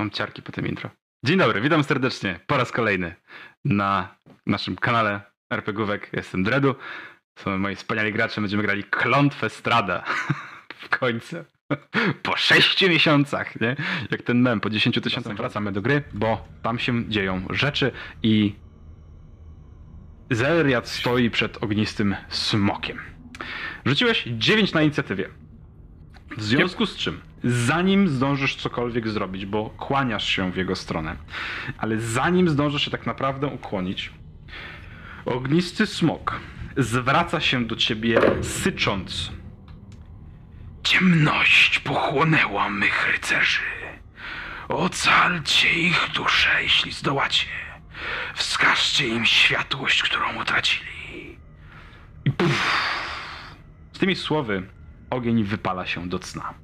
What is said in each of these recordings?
mam ciarki po tym intro. Dzień dobry, witam serdecznie po raz kolejny na naszym kanale RPGówek. Jestem Dredu. Są moi wspaniali gracze. Będziemy grali Klątwę Strada. w końcu. Po sześciu miesiącach, nie? Jak ten mem, po 10 tysiącach wracamy do gry, bo tam się dzieją rzeczy i Zelriad stoi przed ognistym smokiem. Rzuciłeś 9 na inicjatywie. W związku z czym, zanim zdążysz cokolwiek zrobić, bo kłaniasz się w jego stronę, ale zanim zdążysz się tak naprawdę ukłonić, ognisty smok zwraca się do ciebie sycząc. Ciemność pochłonęła mych rycerzy. Ocalcie ich duszę, jeśli zdołacie. Wskażcie im światłość, którą utracili. I puf, z tymi słowy ogień wypala się do cna.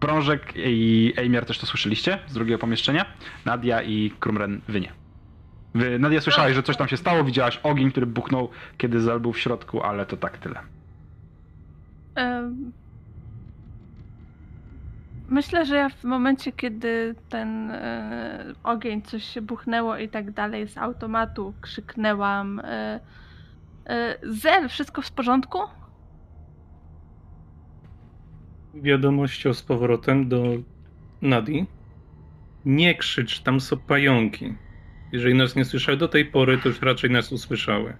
Prążek i Ejmiar też to słyszeliście z drugiego pomieszczenia. Nadia i Krumren wy nie. Wy, Nadia słyszałaś, że coś tam się stało, widziałaś ogień, który buchnął, kiedy Zal był w środku, ale to tak tyle. Myślę, że ja w momencie, kiedy ten e, ogień, coś się buchnęło i tak dalej, z automatu krzyknęłam e, e, Zel, wszystko w porządku? Wiadomością z powrotem do Nadi. Nie krzycz, tam są pająki. Jeżeli nas nie słyszały do tej pory, to już raczej nas usłyszały.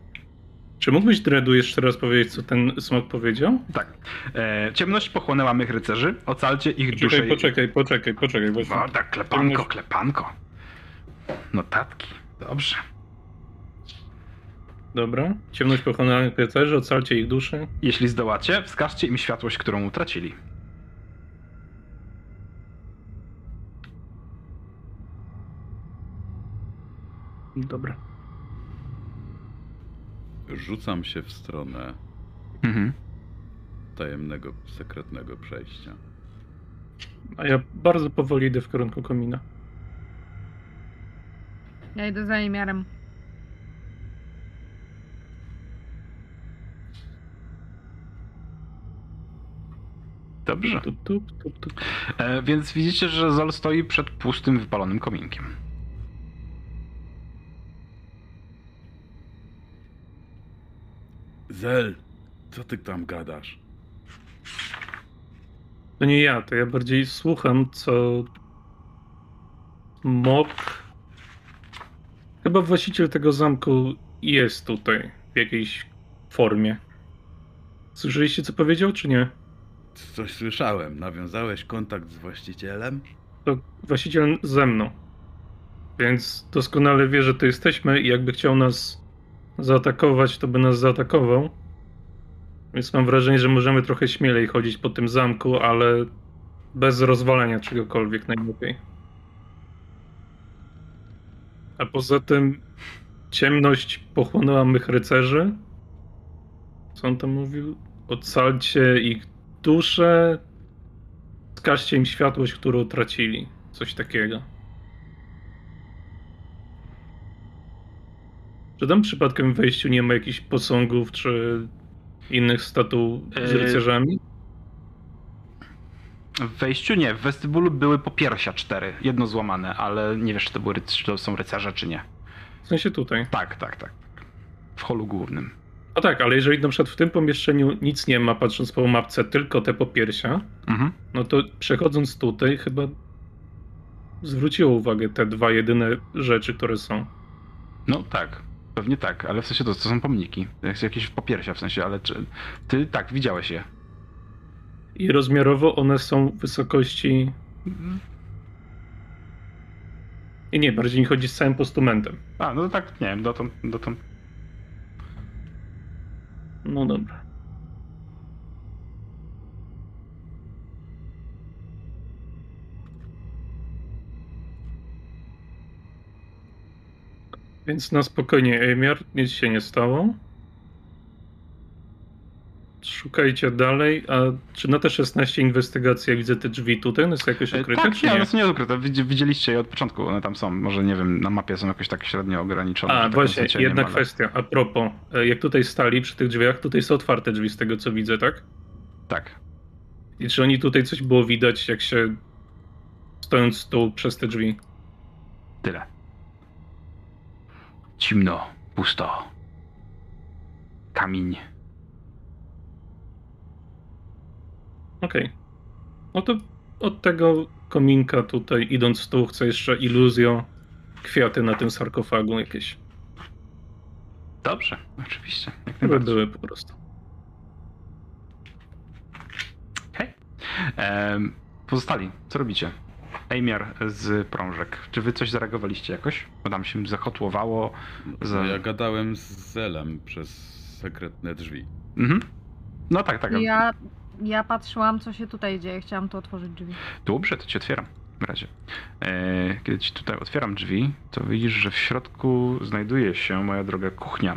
Czy mógłbyś Dredu jeszcze raz powiedzieć, co ten smok powiedział? Tak. E, ciemność pochłonęła mych rycerzy, ocalcie ich duszę. Poczekaj, poczekaj, poczekaj, poczekaj. Właśnie. No tak, klepanko, Ciemność- klepanko. Notatki. Dobrze. Dobra. Ciemność pochłonęła rycerzy, ocalcie ich duszy. Jeśli zdołacie, wskażcie im światłość, którą utracili. Dobra. Rzucam się w stronę Mhm. tajemnego, sekretnego przejścia. A ja bardzo powoli idę w kierunku komina. Ja idę za imiarem. Dobrze. Tup, tup, tup, tup. E, więc widzicie, że Zol stoi przed pustym, wypalonym kominkiem. Zel, co ty tam gadasz? To nie ja, to ja bardziej słucham, co Mok. Chyba właściciel tego zamku jest tutaj w jakiejś formie. Słyszeliście, co powiedział, czy nie? Coś słyszałem. Nawiązałeś kontakt z właścicielem? To właściciel ze mną. Więc doskonale wie, że tu jesteśmy i jakby chciał nas zaatakować, to by nas zaatakował. Więc mam wrażenie, że możemy trochę śmielej chodzić po tym zamku, ale bez rozwalenia czegokolwiek najlepiej. A poza tym ciemność pochłonęła mych rycerzy. Co on tam mówił? Ocalcie ich dusze, Wskażcie im światłość, którą utracili. Coś takiego. Czy tam przypadkiem w wejściu nie ma jakichś posągów czy innych statuł z Yy, rycerzami? W wejściu nie, w westybulu były popiersia cztery, jedno złamane, ale nie wiesz, czy to, były, czy to są rycerze, czy nie. W sensie tutaj. Tak, tak, tak. W holu głównym. No tak, ale jeżeli na przykład w tym pomieszczeniu nic nie ma, patrząc po mapce, tylko te popiersia, Mhm. no to przechodząc tutaj chyba zwróciło uwagę te dwa jedyne rzeczy, które są. No tak, pewnie tak, ale w sensie to, to są pomniki. Jak- Jakieś popiersia w sensie, ale czy, ty tak, widziałeś je. I rozmiarowo one są wysokości... I nie, bardziej mi chodzi z całym postumentem. A, no to tak, nie wiem, dotąd, dotąd. No dobra. Więc na spokojnie, Emiar, nic się nie stało. Szukajcie dalej. A czy na te 16 inwestygacja widzę te drzwi tutaj? One są jakoś E, ukryte, tak, nie, one są nieukryte. Widzi- Widzieliście je od początku, one tam są. Może nie wiem, na mapie są jakoś tak średnio ograniczone. A, tak właśnie, jedna ale- kwestia. A propos, e, jak tutaj stali przy tych drzwiach, tutaj są otwarte drzwi z tego co widzę, tak? Tak. I czy oni tutaj coś było widać, jak się stojąc tu przez te drzwi. Tyle. Cimno, pusto. Kamień. Okej. No to od tego kominka tutaj, idąc w dół, chcę jeszcze iluzjo, kwiaty na tym sarkofagu jakieś. Dobrze, oczywiście. Najbardziej. były po prostu. Hej. Pozostali, co robicie? Ejmiar z prążek. Czy wy coś zareagowaliście jakoś? Bo tam się zakotłowało. Za... Ja gadałem z Zelem przez sekretne drzwi. Mhm. No tak, tak. Ja, ja patrzyłam, co się tutaj dzieje. Chciałam tu otworzyć drzwi. Dobrze, to ci otwieram. W razie. E, kiedy ci tutaj otwieram drzwi, to widzisz, że w środku znajduje się, moja droga, kuchnia,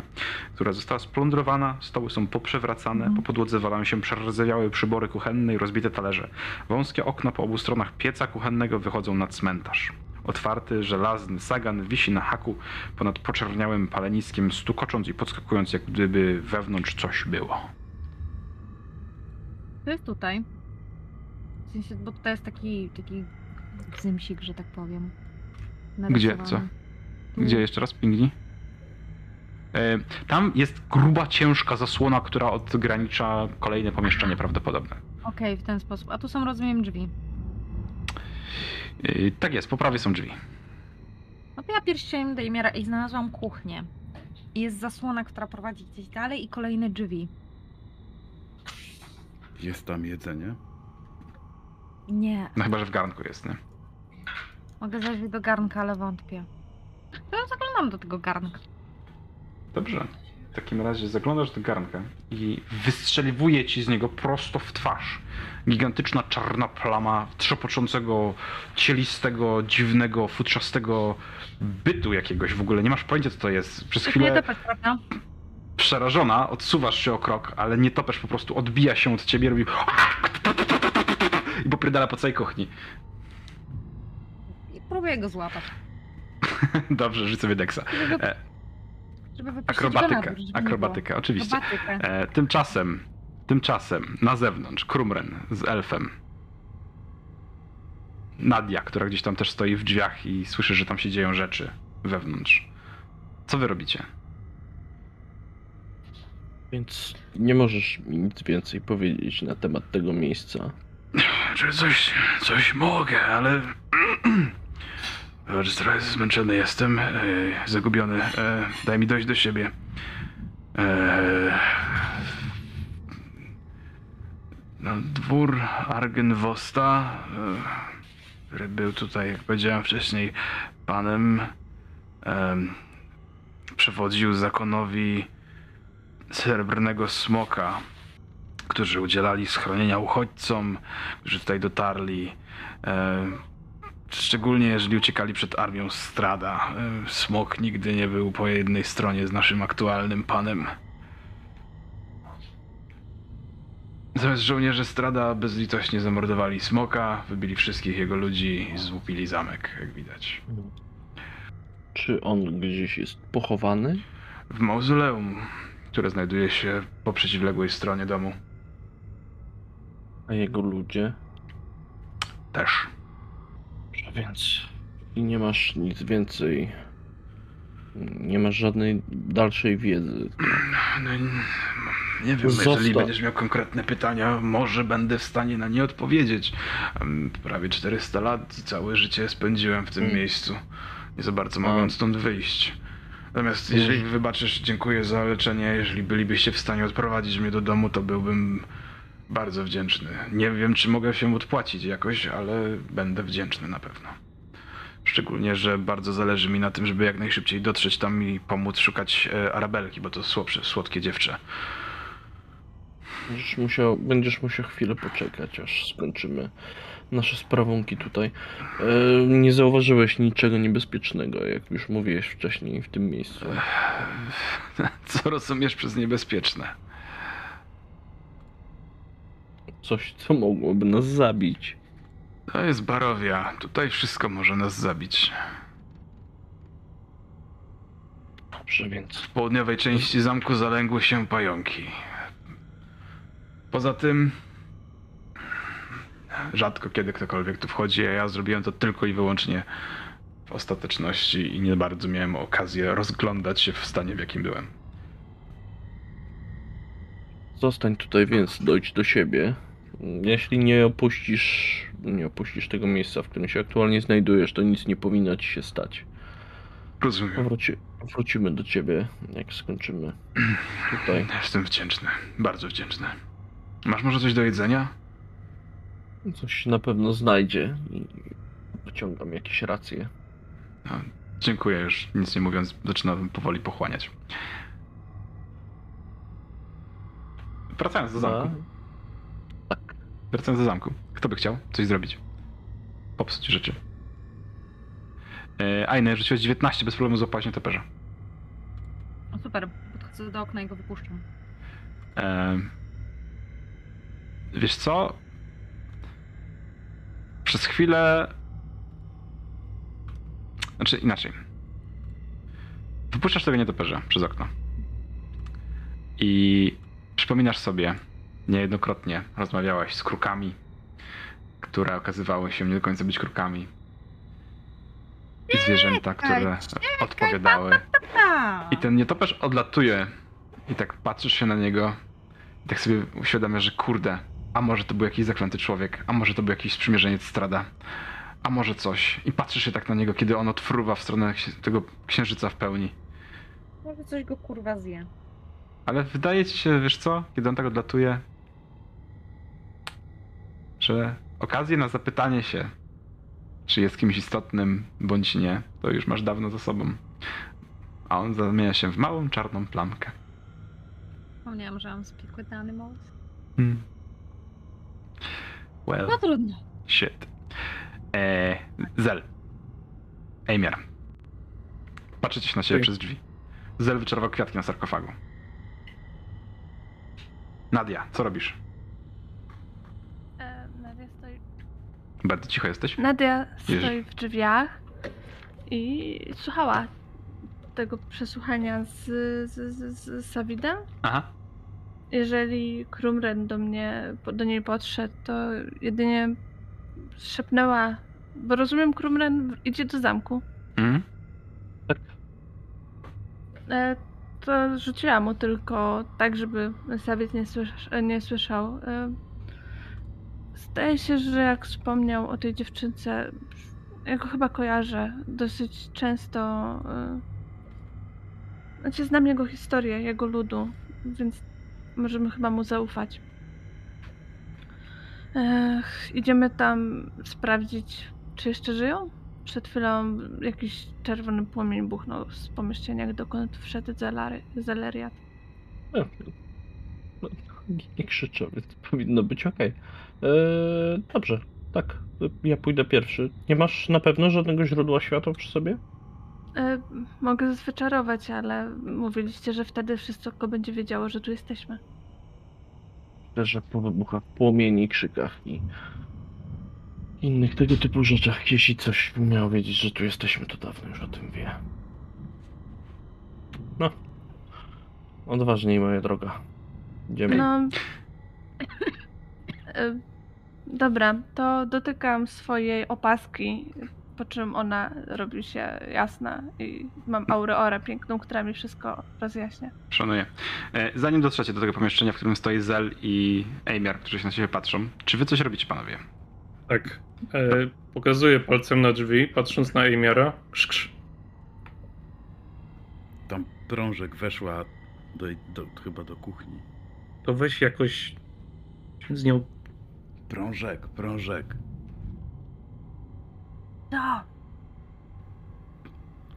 która została splądrowana, stoły są poprzewracane, Mhm. po podłodze walają się przerzewiałe przybory kuchenne i rozbite talerze. Wąskie okna po obu stronach pieca kuchennego wychodzą na cmentarz. Otwarty, żelazny sagan wisi na haku ponad poczerniałym paleniskiem, stukocząc i podskakując, jak gdyby wewnątrz coś było. To jest tutaj. W sensie, bo tutaj jest taki, taki zymsik, że tak powiem. Gdzie? Co? Gdzie jeszcze raz pingni? E, Tam jest gruba, ciężka zasłona, która odgranicza kolejne pomieszczenie prawdopodobne. Okej, w ten sposób. A tu są, rozumiem, drzwi. E, Tak jest, po prawej są drzwi. No to ja pierścieniem do Imiara i znalazłam kuchnię. I jest zasłona, która prowadzi gdzieś dalej i kolejne drzwi. Jest tam jedzenie? Nie, No chyba, że w garnku jest, nie? mogę zajrzeć do garnka, ale wątpię. To ja zaglądam do tego garnka. Dobrze. W takim razie zaglądasz do garnka i wystrzeliwuje ci z niego prosto w twarz. Gigantyczna czarna plama trzepoczącego, cielistego, dziwnego, futrzastego bytu jakiegoś w ogóle. Nie masz pojęcia, co to jest. Przez To nie chwilę topać, prawda? przerażona, odsuwasz się o krok, ale nie topesz po prostu, odbija się od ciebie, robi i popierdala po całej kuchni. I próbuję go złapać. Dobrze, rzucę sobie deksa. Żeby, E, żeby Akrobatyka, żeby akrobatyka, oczywiście. Akrobatykę. E, tymczasem, tymczasem, na zewnątrz, Krumren z elfem. Nadia, która gdzieś tam też stoi w drzwiach i słyszy, że tam się dzieją rzeczy wewnątrz. Co wy robicie? Więc nie możesz mi nic więcej powiedzieć na temat tego miejsca. Czy coś, coś mogę, ale... Wybacz, trochę zmęczony jestem, e, zagubiony. E, daj mi dojść do siebie. E, no, dwór Argenwosta, e, który był tutaj, jak powiedziałem wcześniej, panem, e, przewodził zakonowi Srebrnego Smoka, którzy udzielali schronienia uchodźcom, którzy tutaj dotarli. E, szczególnie jeżeli uciekali przed armią Strada. E, Smok nigdy nie był po jednej stronie z naszym aktualnym panem. Zamiast żołnierze Strada bezlitośnie zamordowali Smoka, wybili wszystkich jego ludzi i złupili zamek, jak widać. Czy on gdzieś jest pochowany? W mauzoleum, które znajduje się po przeciwległej stronie domu. A jego ludzie? Też. A więc i nie masz nic więcej. Nie masz żadnej dalszej wiedzy. No, nie- nie wiem, Zostaw. jeżeli będziesz miał konkretne pytania, może będę w stanie na nie odpowiedzieć. Prawie 400 lat i całe życie spędziłem w tym Mm. miejscu. Nie za bardzo A. mogąc stąd wyjść. Natomiast jeżeli wybaczysz, dziękuję za leczenie. Jeżeli bylibyście w stanie odprowadzić mnie do domu, to byłbym bardzo wdzięczny. Nie wiem, czy mogę się odpłacić jakoś, ale będę wdzięczny na pewno. Szczególnie, że bardzo zależy mi na tym, żeby jak najszybciej dotrzeć tam i pomóc szukać e, Arabelki, bo to słodsze, słodkie dziewczę. Będziesz musiał, będziesz musiał chwilę poczekać, aż skończymy nasze sprawunki tutaj. E, nie zauważyłeś niczego niebezpiecznego, jak już mówiłeś wcześniej w tym miejscu. Co rozumiesz przez niebezpieczne? Coś, co mogłoby nas zabić. To jest Barowia. Tutaj wszystko może nas zabić. Dobrze, więc W południowej części zamku zalęgły się pająki. Poza tym. rzadko kiedy ktokolwiek tu wchodzi, a ja zrobiłem to tylko i wyłącznie w ostateczności i nie bardzo miałem okazję rozglądać się w stanie, w jakim byłem. Zostań tutaj, więc dojdź do siebie. Jeśli nie opuścisz, nie opuścisz tego miejsca, w którym się aktualnie znajdujesz, to nic nie powinno ci się stać. Rozumiem. Wróci, wrócimy do ciebie, jak skończymy tutaj. Jestem wdzięczny, bardzo wdzięczny. Masz może coś do jedzenia? Coś na pewno znajdzie i wyciągam jakieś racje. No, dziękuję już, nic nie mówiąc, zaczynam powoli pochłaniać. Wracając do zamku. Wracając do zamku. Kto by chciał coś zrobić? Popsuć rzeczy. E, Ajne, rzuciłeś 19, bez problemu złapałeś nietoperza. O, super, podchodzę do okna i go wypuszczam. E, wiesz co? Przez chwilę. Znaczy inaczej. Wypuszczasz tego nietoperza przez okno. I przypominasz sobie, niejednokrotnie rozmawiałaś z krukami, które okazywały się nie do końca być krukami. I zwierzęta, które odpowiadały. I ten nietoperz odlatuje i tak patrzysz się na niego i tak sobie uświadamiasz, że kurde, a może to był jakiś zaklęty człowiek, a może to był jakiś sprzymierzeniec strada, a może coś. I patrzysz się tak na niego, kiedy on odfruwa w stronę tego księżyca w pełni. Może coś go kurwa zje. Ale wydaje ci się, wiesz co, kiedy on tak odlatuje, że okazję na zapytanie się, czy jest kimś istotnym, bądź nie, to już masz dawno za sobą. A on zamienia się w małą czarną plamkę. Wspomniałam, że mam speak with animals. Hmm. Well, No trudno. shit. Eee, Zel. Ejmiar. Patrzycie się na siebie Ej. przez drzwi. Zel wyczerpał kwiatki na sarkofagu. Nadia, co robisz? E, Nadia stoi, Bardzo cicho jesteś? Nadia stoi w drzwiach i słuchała tego przesłuchania z, z, z, z Savidem. Aha. Jeżeli Krumren do mnie, do niej podszedł, to jedynie szepnęła, bo rozumiem, Krumren idzie do zamku. Mhm. E, to rzuciłam mu tylko tak, żeby Sawit nie, słysz, nie słyszał. E, zdaje się, że jak wspomniał o tej dziewczynce, ja go chyba kojarzę dosyć często. E, znaczy, znam jego historię, jego ludu, więc możemy chyba mu zaufać. Ech, idziemy tam sprawdzić, czy jeszcze żyją? Przed chwilą jakiś czerwony płomień buchnął z pomieszczenia, dokąd wszedł Zelary, nie krzyczę, więc powinno być ok. dobrze, tak. Ja pójdę pierwszy. Nie masz na pewno żadnego źródła światła przy sobie? E, mogę wyczarować, ale mówiliście, że wtedy wszystko będzie wiedziało, że tu jesteśmy. Też że po wybuchach płomieni, krzykach i innych tego typu rzeczach. Jeśli coś miał wiedzieć, że tu jesteśmy, to dawno już o tym wie. No. Odważniej, moja droga. Idziemy. No. Dobra, to dotykam swojej opaski, po czym ona robi się jasna i mam aureorę piękną, która mi wszystko rozjaśnia. Szanuję. E, Zanim dotrzecie do tego pomieszczenia, w którym stoi Zel i Ejmiar, którzy się na siebie patrzą, czy wy coś robicie, panowie? Tak. E, pokazuję palcem na drzwi, patrząc na Ejmiara. Krz, krz. Tam prążek weszła do, do, chyba do kuchni. To weź jakoś z nią. Prążek, prążek. To,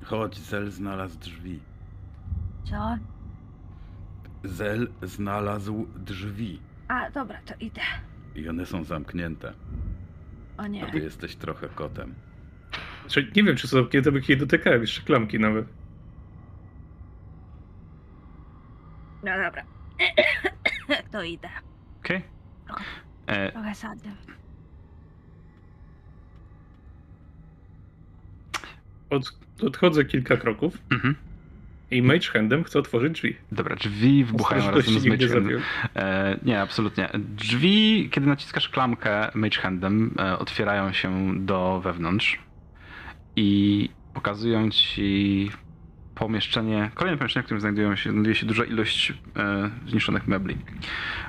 Chodź, Zel znalazł drzwi. co? Zel znalazł drzwi. A, dobra, to idę. I one są zamknięte. O A nie. ty jesteś trochę kotem. Znaczy, nie wiem, czy są kiedy by jej dotykałem, jeszcze klamki nawet. No dobra. To idę. Okej? E, Trochę sady. Od, odchodzę kilka kroków mhm. I Mage Handem chce otworzyć drzwi. Dobra, drzwi wybuchają razem z Mage zabił. E, nie, absolutnie. Drzwi, kiedy naciskasz klamkę Mage Handem, e, otwierają się do wewnątrz i pokazują ci pomieszczenie, kolejne pomieszczenie, w którym znajdują się, znajduje się duża ilość e, zniszczonych mebli.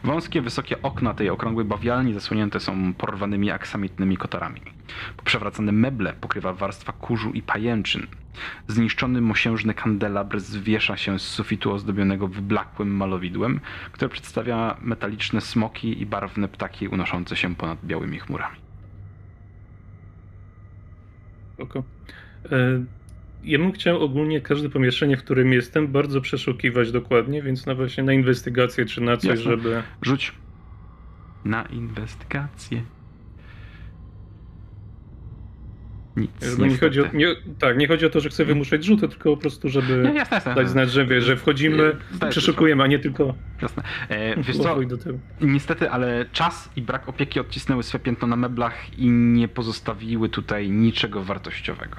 Wąskie, wysokie okna tej okrągłej bawialni zasłonięte są porwanymi aksamitnymi kotarami. Przewracane meble pokrywa warstwa kurzu i pajęczyn. Zniszczony mosiężny kandelabr zwiesza się z sufitu ozdobionego wyblakłym malowidłem, które przedstawia metaliczne smoki i barwne ptaki unoszące się ponad białymi chmurami. Spoko. E, Ja bym chciał ogólnie każde pomieszczenie, w którym jestem, bardzo przeszukiwać dokładnie, więc na właśnie na inwestygację czy na coś, Jasne. żeby. Rzuć na inwestygację. Nic. Nie chodzi o, nie, tak, nie chodzi o to, że chcę wymuszać rzuty, tylko po prostu, żeby Nie, jasne, jasne. dać znać, że, że wchodzimy, Zdaję przeszukujemy, a nie tylko Jasne. E, wiesz co, niestety, ale czas i brak opieki odcisnęły swe piętno na meblach i nie pozostawiły tutaj niczego wartościowego.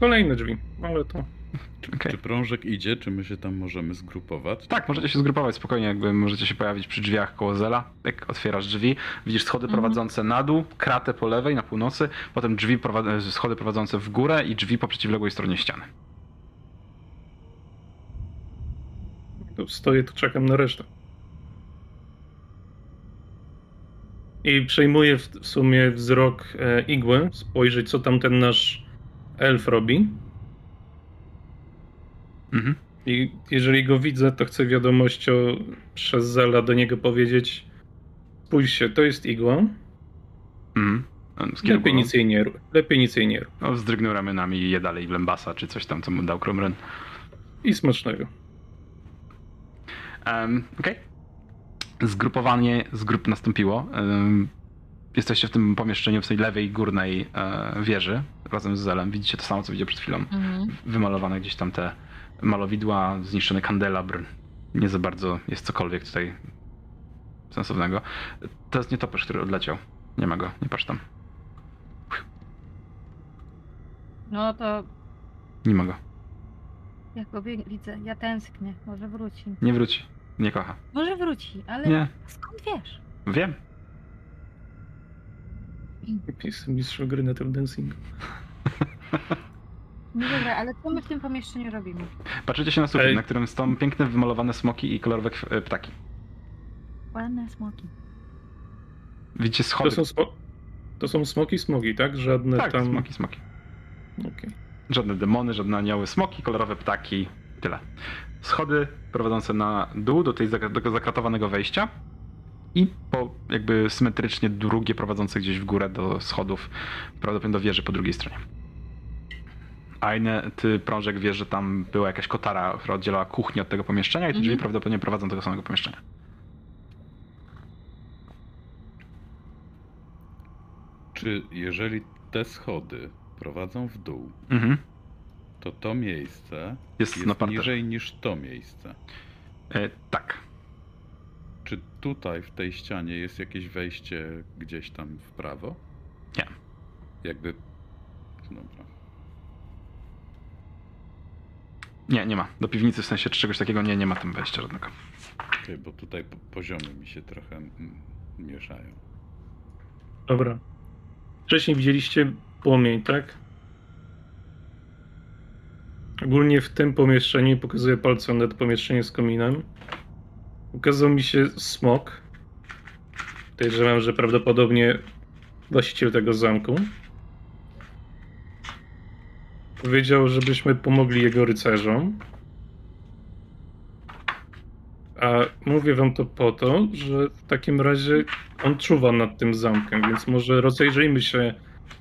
Kolejne drzwi, ale to. Okej. Czy prążek idzie, czy my się tam możemy zgrupować? Tak, możecie się zgrupować spokojnie, jakby możecie się pojawić przy drzwiach koło Zela. Jak otwierasz drzwi, widzisz schody Mhm. prowadzące na dół, kratę po lewej, na północy, potem drzwi prowa- schody prowadzące w górę i drzwi po przeciwległej stronie ściany. to stoję, tu czekam na resztę. I przejmuję w, w sumie wzrok e, igły, spojrzeć, co tam ten nasz elf robi. Mhm. I jeżeli go widzę, to chcę wiadomością przez Zela do niego powiedzieć: Spójrz się, to jest igła. Mhm. Lepiej nic jej nie. Lepiej nic jej nie rób. No, wzdrygnął ramionami i je dalej w lębasa, czy coś tam, co mu dał Krumren. I smacznego. Um, Okej. Zgrupowanie z grup nastąpiło. Jesteście w tym pomieszczeniu w tej lewej górnej e, wieży razem z Zelem. Widzicie to samo, co widział przed chwilą. Mhm. Wymalowane gdzieś tam te malowidła, zniszczony kandelabr. Nie za bardzo jest cokolwiek tutaj sensownego. To jest nietoperz, który odleciał. Nie ma go, nie patrz tam. No to Nie ma go. jak go widzę, ja tęsknię. Może wróci. Nie wróci. Nie kocha. Może wróci, ale Nie. skąd wiesz? Wiem. Jestem mistrzem gry na tym dancingu. No dobra, ale co my w tym pomieszczeniu robimy? Patrzycie się na sufit, Ej. na którym są piękne, wymalowane smoki i kolorowe kw- e, ptaki. Ładne smoki. Widzicie To schody. są, smo- to są smoki, smogi, tak? Żadne Tak, tam. smoki, smoki. Okej. Żadne demony, żadne anioły, smoki, kolorowe ptaki, tyle. Schody prowadzące na dół do tej do tego zakratowanego wejścia i po jakby symetrycznie drugie prowadzące gdzieś w górę do schodów, prawdopodobnie do wieży po drugiej stronie. Aine, ty prążek wiesz, że tam była jakaś kotara, która oddzielała kuchnię od tego pomieszczenia i te drzwi Mhm. prawdopodobnie prowadzą do tego samego pomieszczenia. Czy jeżeli te schody prowadzą w dół, Mhm. To to miejsce Jest, jest na parterze. niżej niż to miejsce? E, tak. Czy tutaj w tej ścianie jest jakieś wejście gdzieś tam w prawo? Nie. Jakby. Dobra. Nie, nie ma. Do piwnicy w sensie czy czegoś takiego nie, nie ma tam wejścia żadnego. Okej, bo tutaj po- poziomy mi się trochę mm, mieszają. Dobra. Wcześniej widzieliście płomień, tak? Ogólnie w tym pomieszczeniu, pokazuję palcem na to pomieszczenie z kominem, ukazał mi się smok. Podejrzewam, że prawdopodobnie właściciel tego zamku. Powiedział, żebyśmy pomogli jego rycerzom. A mówię wam to po to, że w takim razie on czuwa nad tym zamkiem, więc może rozejrzyjmy się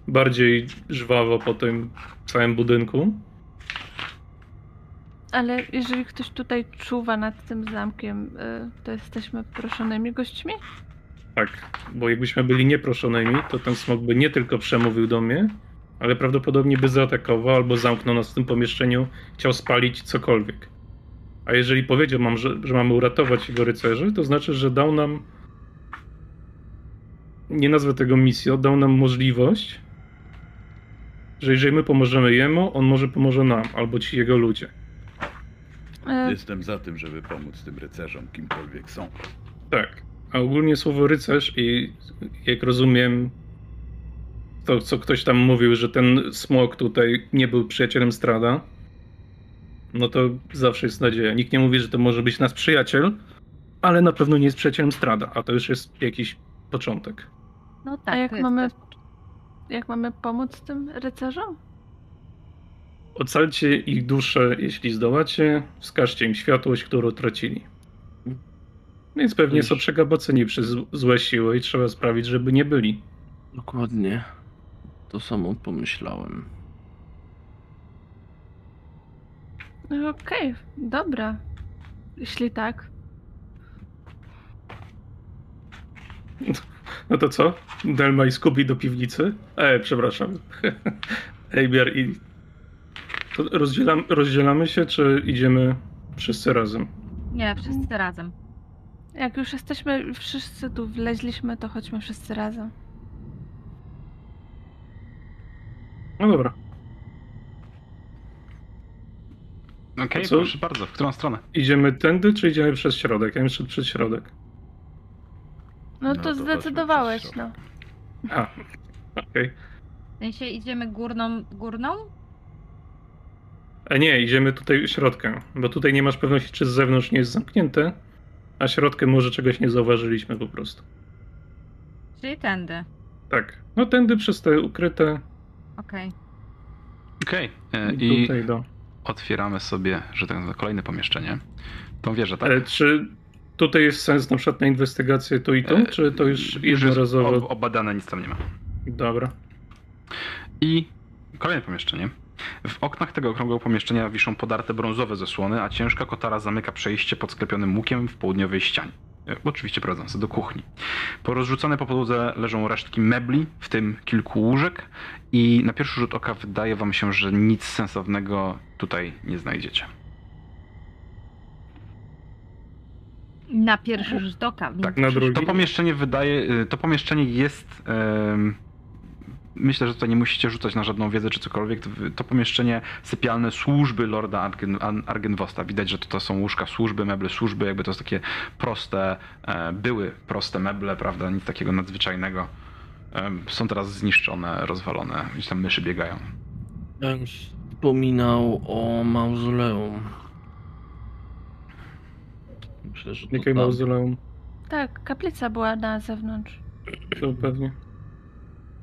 bardziej żwawo po tym całym budynku. Ale jeżeli ktoś tutaj czuwa nad tym zamkiem, y, to jesteśmy proszonymi gośćmi? Tak, bo jakbyśmy byli nieproszonymi, to ten smok by nie tylko przemówił do mnie, ale prawdopodobnie by zaatakował albo zamknął nas w tym pomieszczeniu, chciał spalić cokolwiek. A jeżeli powiedział nam, że, że mamy uratować jego rycerzy, to znaczy, że dał nam nie nazwę tego misją, dał nam możliwość, że jeżeli my pomożemy jemu, on może pomoże nam, albo ci jego ludzie. E, Jestem za tym, żeby pomóc tym rycerzom, kimkolwiek są. Tak. A ogólnie słowo rycerz i jak rozumiem to, co ktoś tam mówił, że ten smok tutaj nie był przyjacielem Strada, no to zawsze jest nadzieja. Nikt nie mówi, że to może być nasz przyjaciel, ale na pewno nie jest przyjacielem Strada, a to już jest jakiś początek. No tak, a jak mamy, jak mamy pomóc tym rycerzom? Ocalcie ich duszę, jeśli zdołacie, wskażcie im światłość, którą tracili. Więc pewnie są Już. przegaboceni przez złe siły i trzeba sprawić, żeby nie byli. Dokładnie. To samo pomyślałem. No Okej, dobra. Jeśli tak. No to co? Delma i Scooby do piwnicy? E, przepraszam. Ejbiar i... To rozdzielam, rozdzielamy się, czy idziemy wszyscy razem? Nie, wszyscy razem. Jak już jesteśmy, wszyscy tu wleźliśmy, to chodźmy wszyscy razem. No dobra. Okej, A co? proszę bardzo, w którą stronę? Idziemy tędy, czy idziemy przez środek? Ja bym szedł przez środek. No, No to to zdecydowałeś, no. A, okej. W sensie idziemy górną, górną? A nie, idziemy tutaj środkiem, bo tutaj nie masz pewności, czy z zewnątrz nie jest zamknięte, a środkiem może czegoś nie zauważyliśmy po prostu. Czyli tędy. Tak. No tędy przez te ukryte Okej. Okej, e, i tutaj do... otwieramy sobie, że tak nazwę, kolejne pomieszczenie. Tą wieżę, tak? Ale czy tutaj jest sens na przykład na inwestygację tu i tu, E, czy to już jednorazowo? ob- obadane, nic tam nie ma. Dobra. I kolejne pomieszczenie. W oknach tego okrągłego pomieszczenia wiszą podarte brązowe zasłony, a ciężka kotara zamyka przejście pod sklepionym łukiem w południowej ścianie. E, Oczywiście prowadzące do kuchni. Porozrzucane po podłodze leżą resztki mebli, w tym kilku łóżek i na pierwszy rzut oka wydaje wam się, że nic sensownego tutaj nie znajdziecie. Na pierwszy rzut oka. Tak, Na drugi. To pomieszczenie wydaje, y, to pomieszczenie jest. em, myślę, że tutaj nie musicie rzucać na żadną wiedzę czy cokolwiek. To, pomieszczenie sypialne służby Lorda Argen, Argenwosta. Widać, że to, to są łóżka służby, meble służby, jakby to jest takie proste, e, były proste meble, prawda? Nic takiego nadzwyczajnego. Em, są teraz zniszczone, rozwalone, gdzieś tam myszy biegają. Ja już wspominał o mauzoleum. Myślę, że to Jakie tam. mauzoleum? Tak, kaplica była na zewnątrz. To pewnie.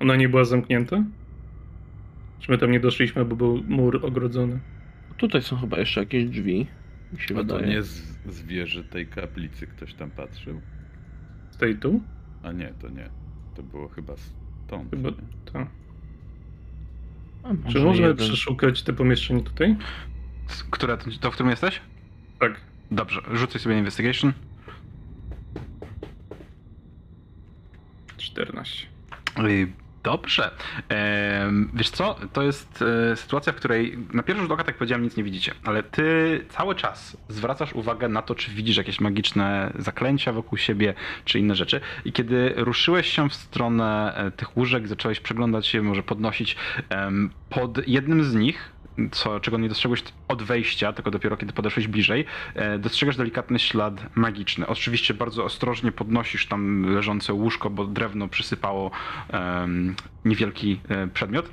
Ona nie była zamknięta? Czy my tam nie doszliśmy, bo był mur ogrodzony? Tutaj są chyba jeszcze jakieś drzwi. Mi się A to wydaje. nie z, z wieży tej kaplicy ktoś tam patrzył. Z tej tu? A nie, to nie. To było chyba stąd. Chyba nie? tak. A może Czy możemy jeden- przeszukać te pomieszczenie tutaj? Które, to, w którym jesteś? Tak. Dobrze, rzucaj sobie investigation. 14. Ej, Dobrze. Wiesz co, to jest e, sytuacja, w której na pierwszy rzut oka, tak powiedziałem, nic nie widzicie, ale ty cały czas zwracasz uwagę na to, czy widzisz jakieś magiczne zaklęcia wokół siebie, czy inne rzeczy. I kiedy ruszyłeś się w stronę e, tych łóżek, zacząłeś przeglądać się, może podnosić, pod jednym z nich, co, czego nie dostrzegłeś od wejścia, tylko dopiero kiedy podeszłeś bliżej, e, dostrzegasz delikatny ślad magiczny. Oczywiście bardzo ostrożnie podnosisz tam leżące łóżko, bo drewno przysypało niewielki e, przedmiot.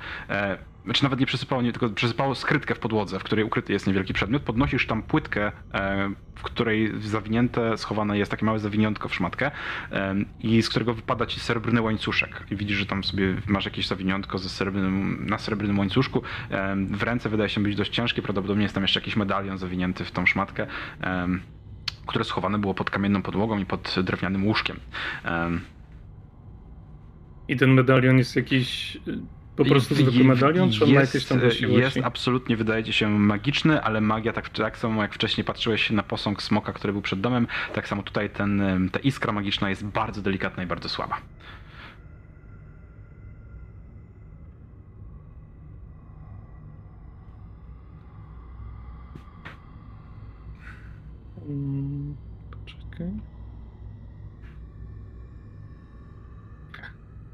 E, znaczy nawet nie przysypało, nie, tylko przysypało skrytkę w podłodze, w której ukryty jest niewielki przedmiot. Podnosisz tam płytkę, e, w której zawinięte, schowane jest takie małe zawiniątko w szmatkę em, i z którego wypada ci srebrny łańcuszek. I widzisz, że tam sobie masz jakieś zawiniątko ze srebrnym, na srebrnym łańcuszku. Em, W ręce wydaje się być dość ciężkie, prawdopodobnie jest tam jeszcze jakiś medalion zawinięty w tą szmatkę. które schowane było pod kamienną podłogą i pod drewnianym łóżkiem. Em, I ten medalion jest jakiś po prostu zwykły medalion, czy on ma jest, jakieś tam Jest właściwości? absolutnie, wydaje ci się, magiczny, ale magia, tak, tak samo jak wcześniej patrzyłeś na posąg smoka, który był przed domem, tak samo tutaj ten, em, ta iskra magiczna jest bardzo delikatna i bardzo słaba. Mm, Poczekaj.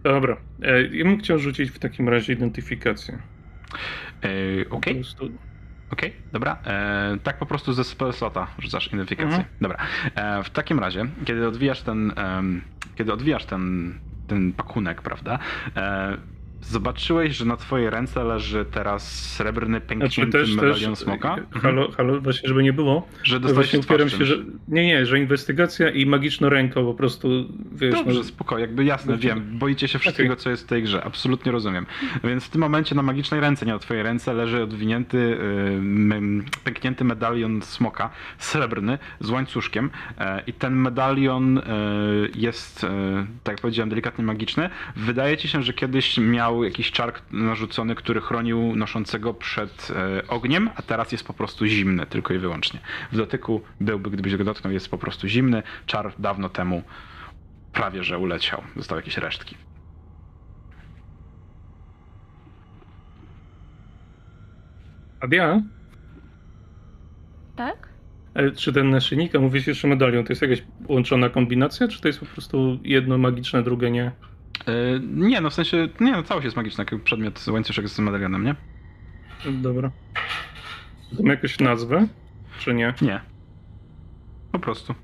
Dobra. E, ja bym chciał rzucić w takim razie identyfikację. Yy, Okej, Po prostu- okej, dobra. E, tak po prostu ze spell slota rzucasz identyfikację. Mhm. Dobra. E, w takim razie, kiedy odwijasz ten, em, kiedy odwijasz ten, ten pakunek, prawda, e, zobaczyłeś, że na twojej ręce leży teraz srebrny, Znaczy pęknięty też, też, medalion smoka. Mhm. halo, halo, właśnie żeby nie było, Że dostałeś właśnie upieram się, że, nie, nie, że inwestygacja i magiczną ręką po prostu, wiesz, Dobrze, no, spoko, jakby jasne, Znaczy- wiem. Boicie się wszystkiego, Okej. co jest w tej grze. Absolutnie rozumiem. Więc w tym momencie na magicznej ręce, nie na twojej ręce, leży odwinięty, yy, pęknięty medalion smoka, srebrny, z łańcuszkiem. E, I ten medalion e, jest, e, tak jak powiedziałem, delikatnie magiczny. Wydaje ci się, że kiedyś miał jakiś czar narzucony, który chronił noszącego przed e, ogniem, a teraz jest po prostu zimny, tylko i wyłącznie. W dotyku byłby, gdybyś go dotknął, jest po prostu zimny. Czar dawno temu prawie że uleciał. Zostały jakieś resztki. Adia, Tak? e, czy ten naszyjnik, a mówisz jeszcze medalion, to jest jakaś łączona kombinacja, czy to jest po prostu jedno magiczne, drugie nie? Yy, nie, no w sensie, nie, no całość jest magiczna, jak przedmiot łańcuszek z medalionem, nie? Dobra. To ma jakąś nazwę, czy nie? Nie. Po prostu.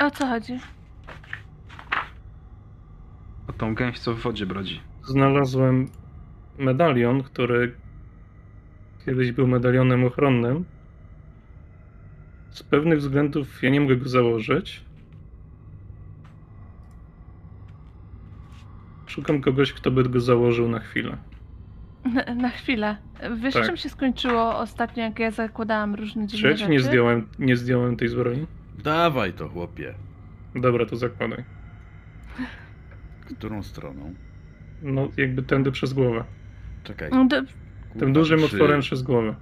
O co chodzi? O tą gęś, co w wodzie brodzi. Znalazłem medalion, który kiedyś był medalionem ochronnym. Z pewnych względów ja nie mogę go założyć. Szukam kogoś, kto by go założył na chwilę. Na, na chwilę. Wiesz, Tak. czym się skończyło ostatnio, jak ja zakładałam różne Czy dziwne ja ci nie zdjąłem, nie zdjąłem tej zbroi? Dawaj to, chłopie. Dobra, to zakładaj. Którą stroną? No, jakby tędy przez głowę. Czekaj. No, Tym dużym otworem przez głowę.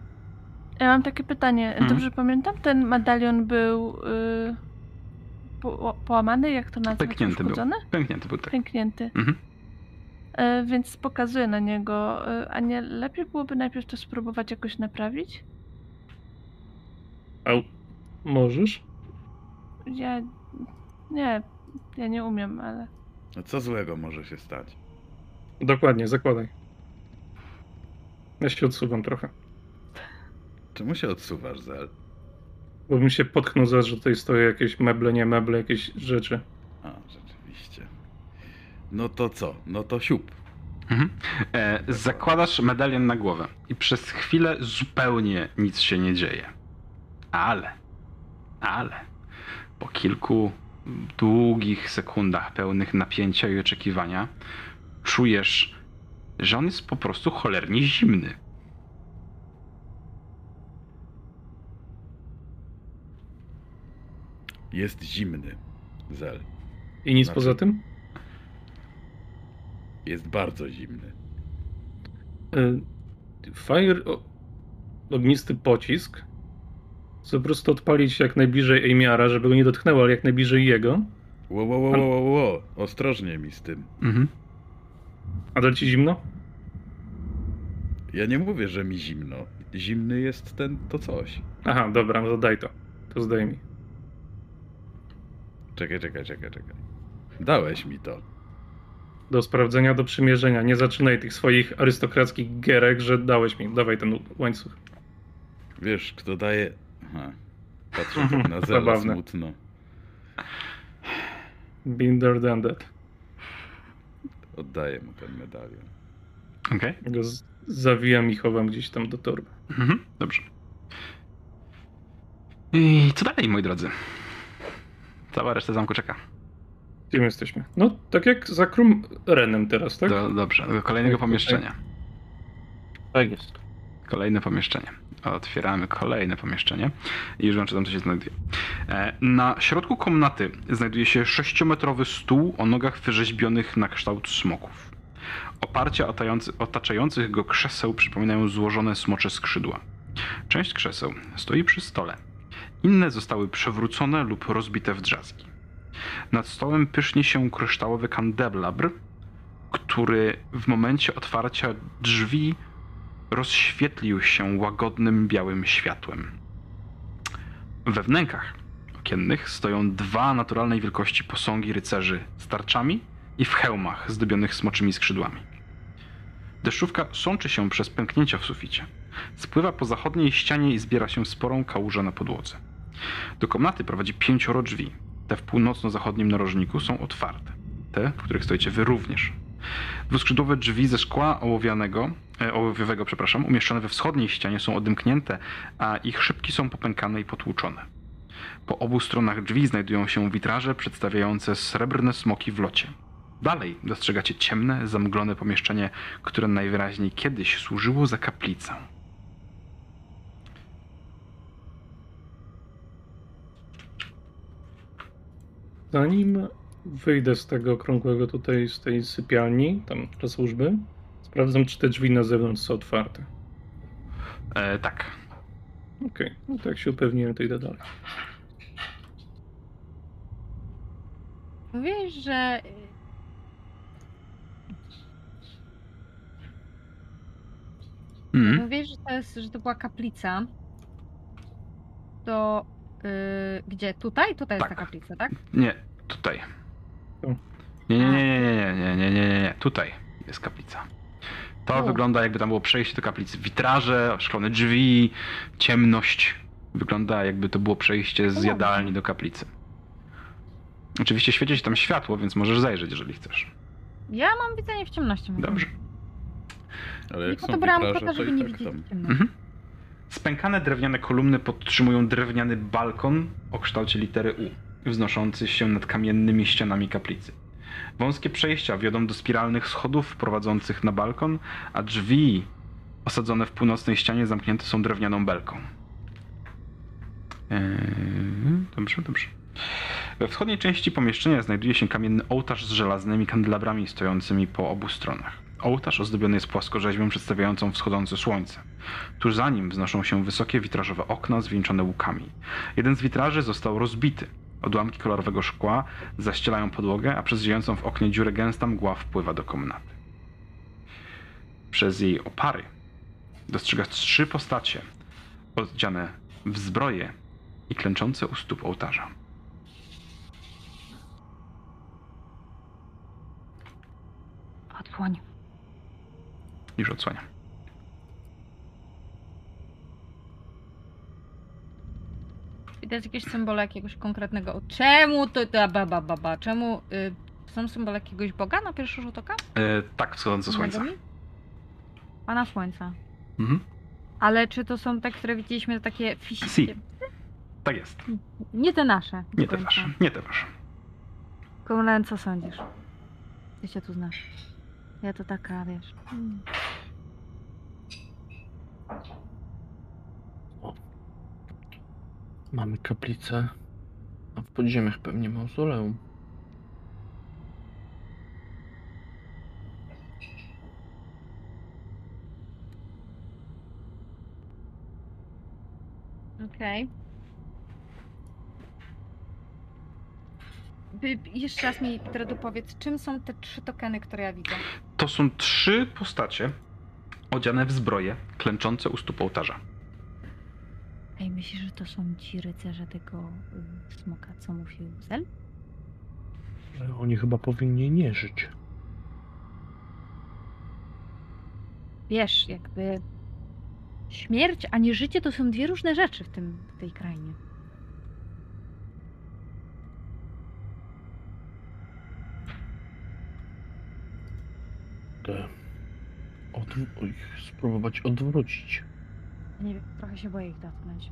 Ja mam takie pytanie. Mhm. Dobrze pamiętam? Ten medalion był y, po, połamany, jak to nazwać? Pęknięty był. Pęknięty był tak. Pęknięty. Mhm. E, więc pokazuję na niego. E, a nie lepiej byłoby najpierw to spróbować jakoś naprawić? A możesz? Ja. Nie, ja nie umiem, ale. No co złego może się stać? Dokładnie, zakładaj. Ja się odsuwam trochę. Czemu się odsuwasz, Zel? Bo bym się potknął zaraz, że tutaj stoją jakieś meble, nie meble, jakieś rzeczy. A, rzeczywiście. No to co? No to siup. Mhm. E, zakładasz medalion na głowę i przez chwilę zupełnie nic się nie dzieje. Ale, ale po kilku długich sekundach pełnych napięcia i oczekiwania czujesz, że on jest po prostu cholernie zimny. Jest zimny, Zel. I nic Znaczy- poza tym? Jest bardzo zimny. Y, Fire, o, ognisty pocisk. Chcę po prostu odpalić jak najbliżej Ejmiara, żeby go nie dotknęło, ale jak najbliżej jego. Ło, ło, ło, ło, ło. Ostrożnie mi z tym. Mhm. A dal ci zimno? Ja nie mówię, że mi zimno. Zimny jest ten, to coś. Aha, dobra, no to daj to. To zdejmij. Czekaj, czekaj, czekaj, czekaj. Dałeś mi to. Do sprawdzenia, do przymierzenia. Nie zaczynaj tych swoich arystokrackich gierek, że dałeś mi. Dawaj ten łańcuch. Wiesz, kto daje... Aha. Patrzę tak na Zela zabawne. smutno. There, done that. Oddaję mu ten medalion. Okej. Go z- zawijam i chowam gdzieś tam do torby. Mhm. Dobrze. I co dalej, moi drodzy? Cała reszta zamku czeka. Gdzie my jesteśmy? No, tak jak za Krum Renem teraz, tak? Do, dobrze, do kolejnego Tak, pomieszczenia. Tak jest. Kolejne pomieszczenie. Otwieramy kolejne pomieszczenie i już wam czytam, co się znajduje. E, Na środku komnaty znajduje się sześciometrowy stół o nogach wyrzeźbionych na kształt smoków. Oparcia otaczających go krzeseł przypominają złożone smocze skrzydła. Część krzeseł stoi przy stole. Inne zostały przewrócone lub rozbite w drzazgi. Nad stołem pysznie się kryształowy kandelabr, który w momencie otwarcia drzwi rozświetlił się łagodnym białym światłem. We wnękach, okiennych stoją dwa naturalnej wielkości posągi rycerzy z tarczami i w hełmach zdobionych smoczymi skrzydłami. Deszczówka sączy się przez pęknięcia w suficie. Spływa po zachodniej ścianie i zbiera się sporą kałużę na podłodze. Do komnaty prowadzi pięcioro drzwi. Te w północno-zachodnim narożniku są otwarte. Te, w których stoicie wy również. Dwuskrzydłowe drzwi ze szkła ołowianego, e, ołowiowego, przepraszam, umieszczone we wschodniej ścianie są odymknięte, a ich szybki są popękane i potłuczone. Po obu stronach drzwi znajdują się witraże przedstawiające srebrne smoki w locie. Dalej dostrzegacie ciemne, zamglone pomieszczenie, które najwyraźniej kiedyś służyło za kaplicę. Zanim wyjdę z tego okrągłego tutaj, z tej sypialni, tam dla służby, sprawdzam, czy te drzwi na zewnątrz są otwarte. E, tak. Okej, no to jak się upewniłem, to idę dalej. Mówisz, że... Mhm. Mówisz, że to, jest, że to była kaplica. To... Yy, gdzie? Tutaj? Tutaj jest ta Tak. kaplica, tak? Nie, tutaj. Tu. Nie, nie, nie, nie, nie, nie, nie, nie, nie, nie. Tutaj jest kaplica. To wygląda jakby tam było przejście do kaplicy. Witraże, szklone drzwi, ciemność. Wygląda jakby to było przejście z jadalni do kaplicy. Oczywiście świeci się tam światło, więc możesz zajrzeć, jeżeli chcesz. Ja mam widzenie w ciemności. mówię. Dobrze. Ale Nie jak po są to witraże, kota, to żeby i nie tak widzieć tam. w ciemności. Mhm. Spękane drewniane kolumny podtrzymują drewniany balkon o kształcie litery U, wznoszący się nad kamiennymi ścianami kaplicy. Wąskie przejścia wiodą do spiralnych schodów prowadzących na balkon, a drzwi osadzone w północnej ścianie zamknięte są drewnianą belką. Eee, dobrze, dobrze. We wschodniej części pomieszczenia znajduje się kamienny ołtarz z żelaznymi kandelabrami stojącymi po obu stronach. Ołtarz ozdobiony jest płaskorzeźbą przedstawiającą wschodzące słońce. Tuż za nim wznoszą się wysokie witrażowe okna zwieńczone łukami. Jeden z witraży został rozbity. Odłamki kolorowego szkła zaścielają podłogę, a przez ziejącą w oknie dziurę gęsta mgła wpływa do komnaty. Przez jej opary dostrzegasz trzy postacie odziane w zbroje i klęczące u stóp ołtarza. Odsłoń. Już odsłaniam. Widać jakieś symbole jakiegoś konkretnego. Czemu to ta ba, ba, ba, ba. Czemu y, są symbole jakiegoś Boga na pierwszy rzut oka? E, tak, wschodzące słońce. Pana Słońca. Mhm. Ale czy to są te, które widzieliśmy, to takie Si. fiskie? Tak jest. Nie te nasze. Nie te wasze. Nie te wasze. Konrad, co sądzisz? Ty się tu znasz. Ja to taka, wiesz. mm. Mamy kaplicę, a w podziemiach pewnie mauzoleum. Okej. By- Jeszcze raz mi, Dredu, powiedz, czym są te trzy tokeny, które ja widzę? To są trzy postacie odziane w zbroje, klęczące u stóp ołtarza. Ej, myślisz, że to są ci rycerze tego y, smoka, co mówił Zel? Ale oni chyba powinni nie żyć. Wiesz, jakby śmierć, a nie życie to są dwie różne rzeczy w, tym, w tej krainie. Te od... ich spróbować odwrócić. Nie wiem, trochę się boję ich dotknąć.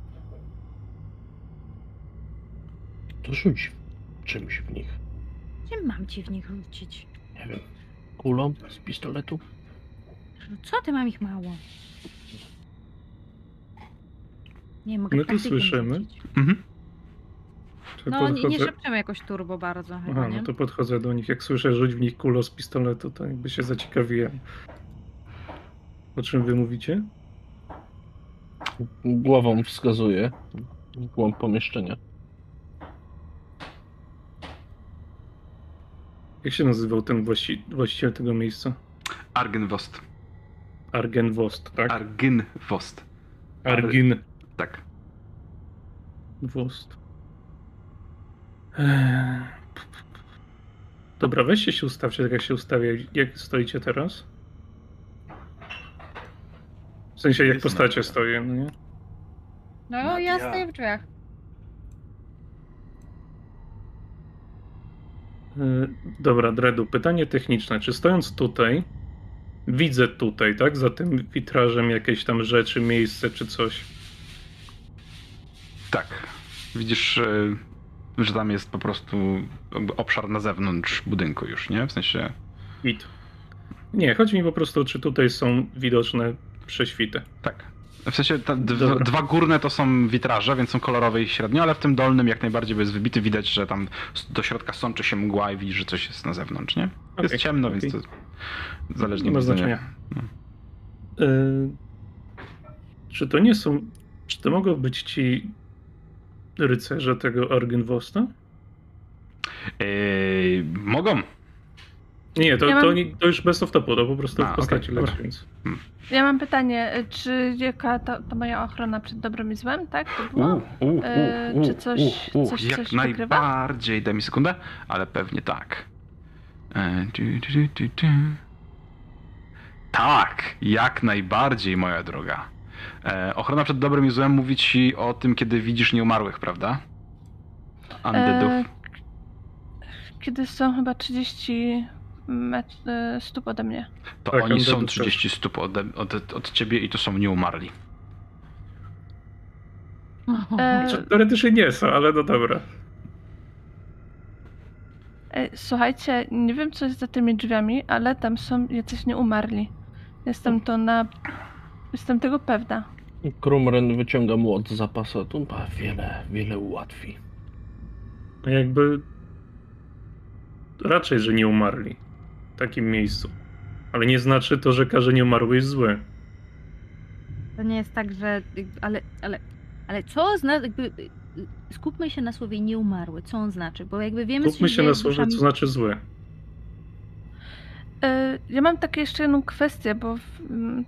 To rzuć czymś w nich. Czym mam ci w nich rzucić? Nie wiem. Kulą z pistoletu? No Co ty mam ich mało? Nie mogę My tu słyszymy. rzucić. Mhm. No nie, nie podchodzę... szepczemy jakoś turbo bardzo chyba, Aha, nie? no to podchodzę do nich. Jak słyszę rzuć w nich kulą z pistoletu, to jakby się zaciekawiłem. O czym wy mówicie? Głową wskazuje. w Głąb pomieszczenia. Jak się nazywał ten właści... właściciel tego miejsca? Argynwost. Argenwost, tak? Argynwost. Argin Tak. Wost. Eee. Dobra, weźcie się ustawcie tak jak się ustawia. Jak stoicie teraz? W sensie jak postacie stoją, no nie? No, Nadia. ja stoję w drzwiach. Eee, Dobra, Dredu, pytanie techniczne. Czy stojąc tutaj, widzę tutaj, tak? Za tym witrażem jakieś tam rzeczy, miejsce czy coś? Tak. Widzisz, y, że tam jest po prostu obszar na zewnątrz budynku już, nie? W sensie. Wid. Nie, chodzi mi po prostu, czy tutaj są widoczne prześwity. Tak. W sensie te d- Dobra. dwa górne to są witraże, więc są kolorowe i średnio, ale w tym dolnym jak najbardziej bo jest wybity. Widać, że tam do środka sączy się mgła i widzisz, że coś jest na zewnątrz, nie? Jest Okej, ciemno, okej. więc to zależnie Nie ma znaczenia. Eee, czy to nie są. Czy to mogą być ci rycerze tego Argenwosta? Yy, mogą. Nie, to, Ja to, mam- nie, to już bez off-topu, to po prostu A, w postaci okej, leci, więc. Ja mam pytanie, czy jaka to, to moja ochrona przed dobrem i złem, tak? To było? U, u, u, E, u, czy coś- u, u, coś- jak coś najbardziej. Daj mi sekundę, ale pewnie tak. E. Tak, jak najbardziej, moja droga. E, ochrona przed dobrem i złem mówi ci o tym, kiedy widzisz nieumarłych, prawda? Undeadów. E, kiedy są chyba 30 met- e, stóp ode mnie. to tak, oni są undeadów 30 stóp od, od, od ciebie i to są nieumarli. E, teoretycznie nie są, ale no dobra. e, słuchajcie, nie wiem co jest za tymi drzwiami, ale tam są jacyś nieumarli. Jestem to na... Jestem tego pewna. Krumren wyciąga młot z ma wiele, wiele ułatwi. No Jakby. Raczej, że nie umarli w takim miejscu. Ale nie znaczy to, że każdy nieumarły jest zły. To nie jest tak, że. Ale, ale, ale co znaczy. Jakby, skupmy się na słowie nieumarły. Co on znaczy? Bo jakby wiemy, Skupmy się na słowie, duszami- co znaczy zły. E, Ja mam takie jeszcze jedną kwestię, bo w,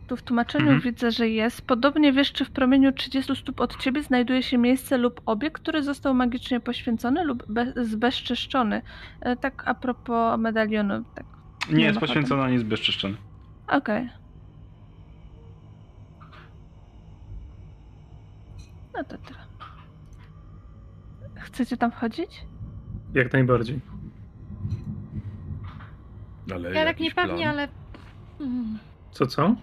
tu w tłumaczeniu Mhm. widzę, że jest. Podobnie wiesz, czy w promieniu 30 stóp od ciebie znajduje się miejsce lub obiekt, który został magicznie poświęcony lub be, zbezczeszczony. E, Tak a propos medalionu. Tak. Nie Nie jest poświęcony ani zbezczyszczony. Okej. No to tyle. Chcecie tam wchodzić? Jak najbardziej. Ale Ja tak jakiś niepewnie, plan? ale. Mm. Co, co?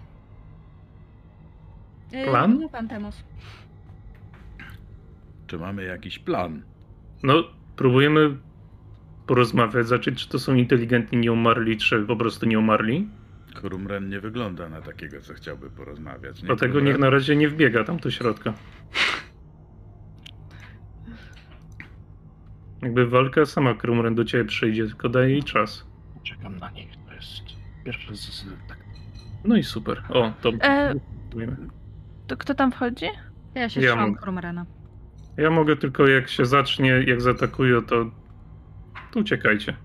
Y, Plan? Pan Temos. Czy mamy jakiś plan? No, próbujemy porozmawiać, zacząć, czy to są inteligentni nieumarli, czy po prostu nieumarli. Krumren nie wygląda na takiego, co chciałby porozmawiać. Nie, Dlatego Krumren? niech na razie nie wbiega tam do środka. Jakby walka sama Krumren do ciebie przyjdzie, tylko daje jej czas. Czekam na nich, to jest pierwszy z... tak. No i super. O, to. E, to kto tam wchodzi? Ja się Ja trzymam. Krumrena. Ja mogę tylko jak się zacznie, jak zaatakują, to. To uciekajcie.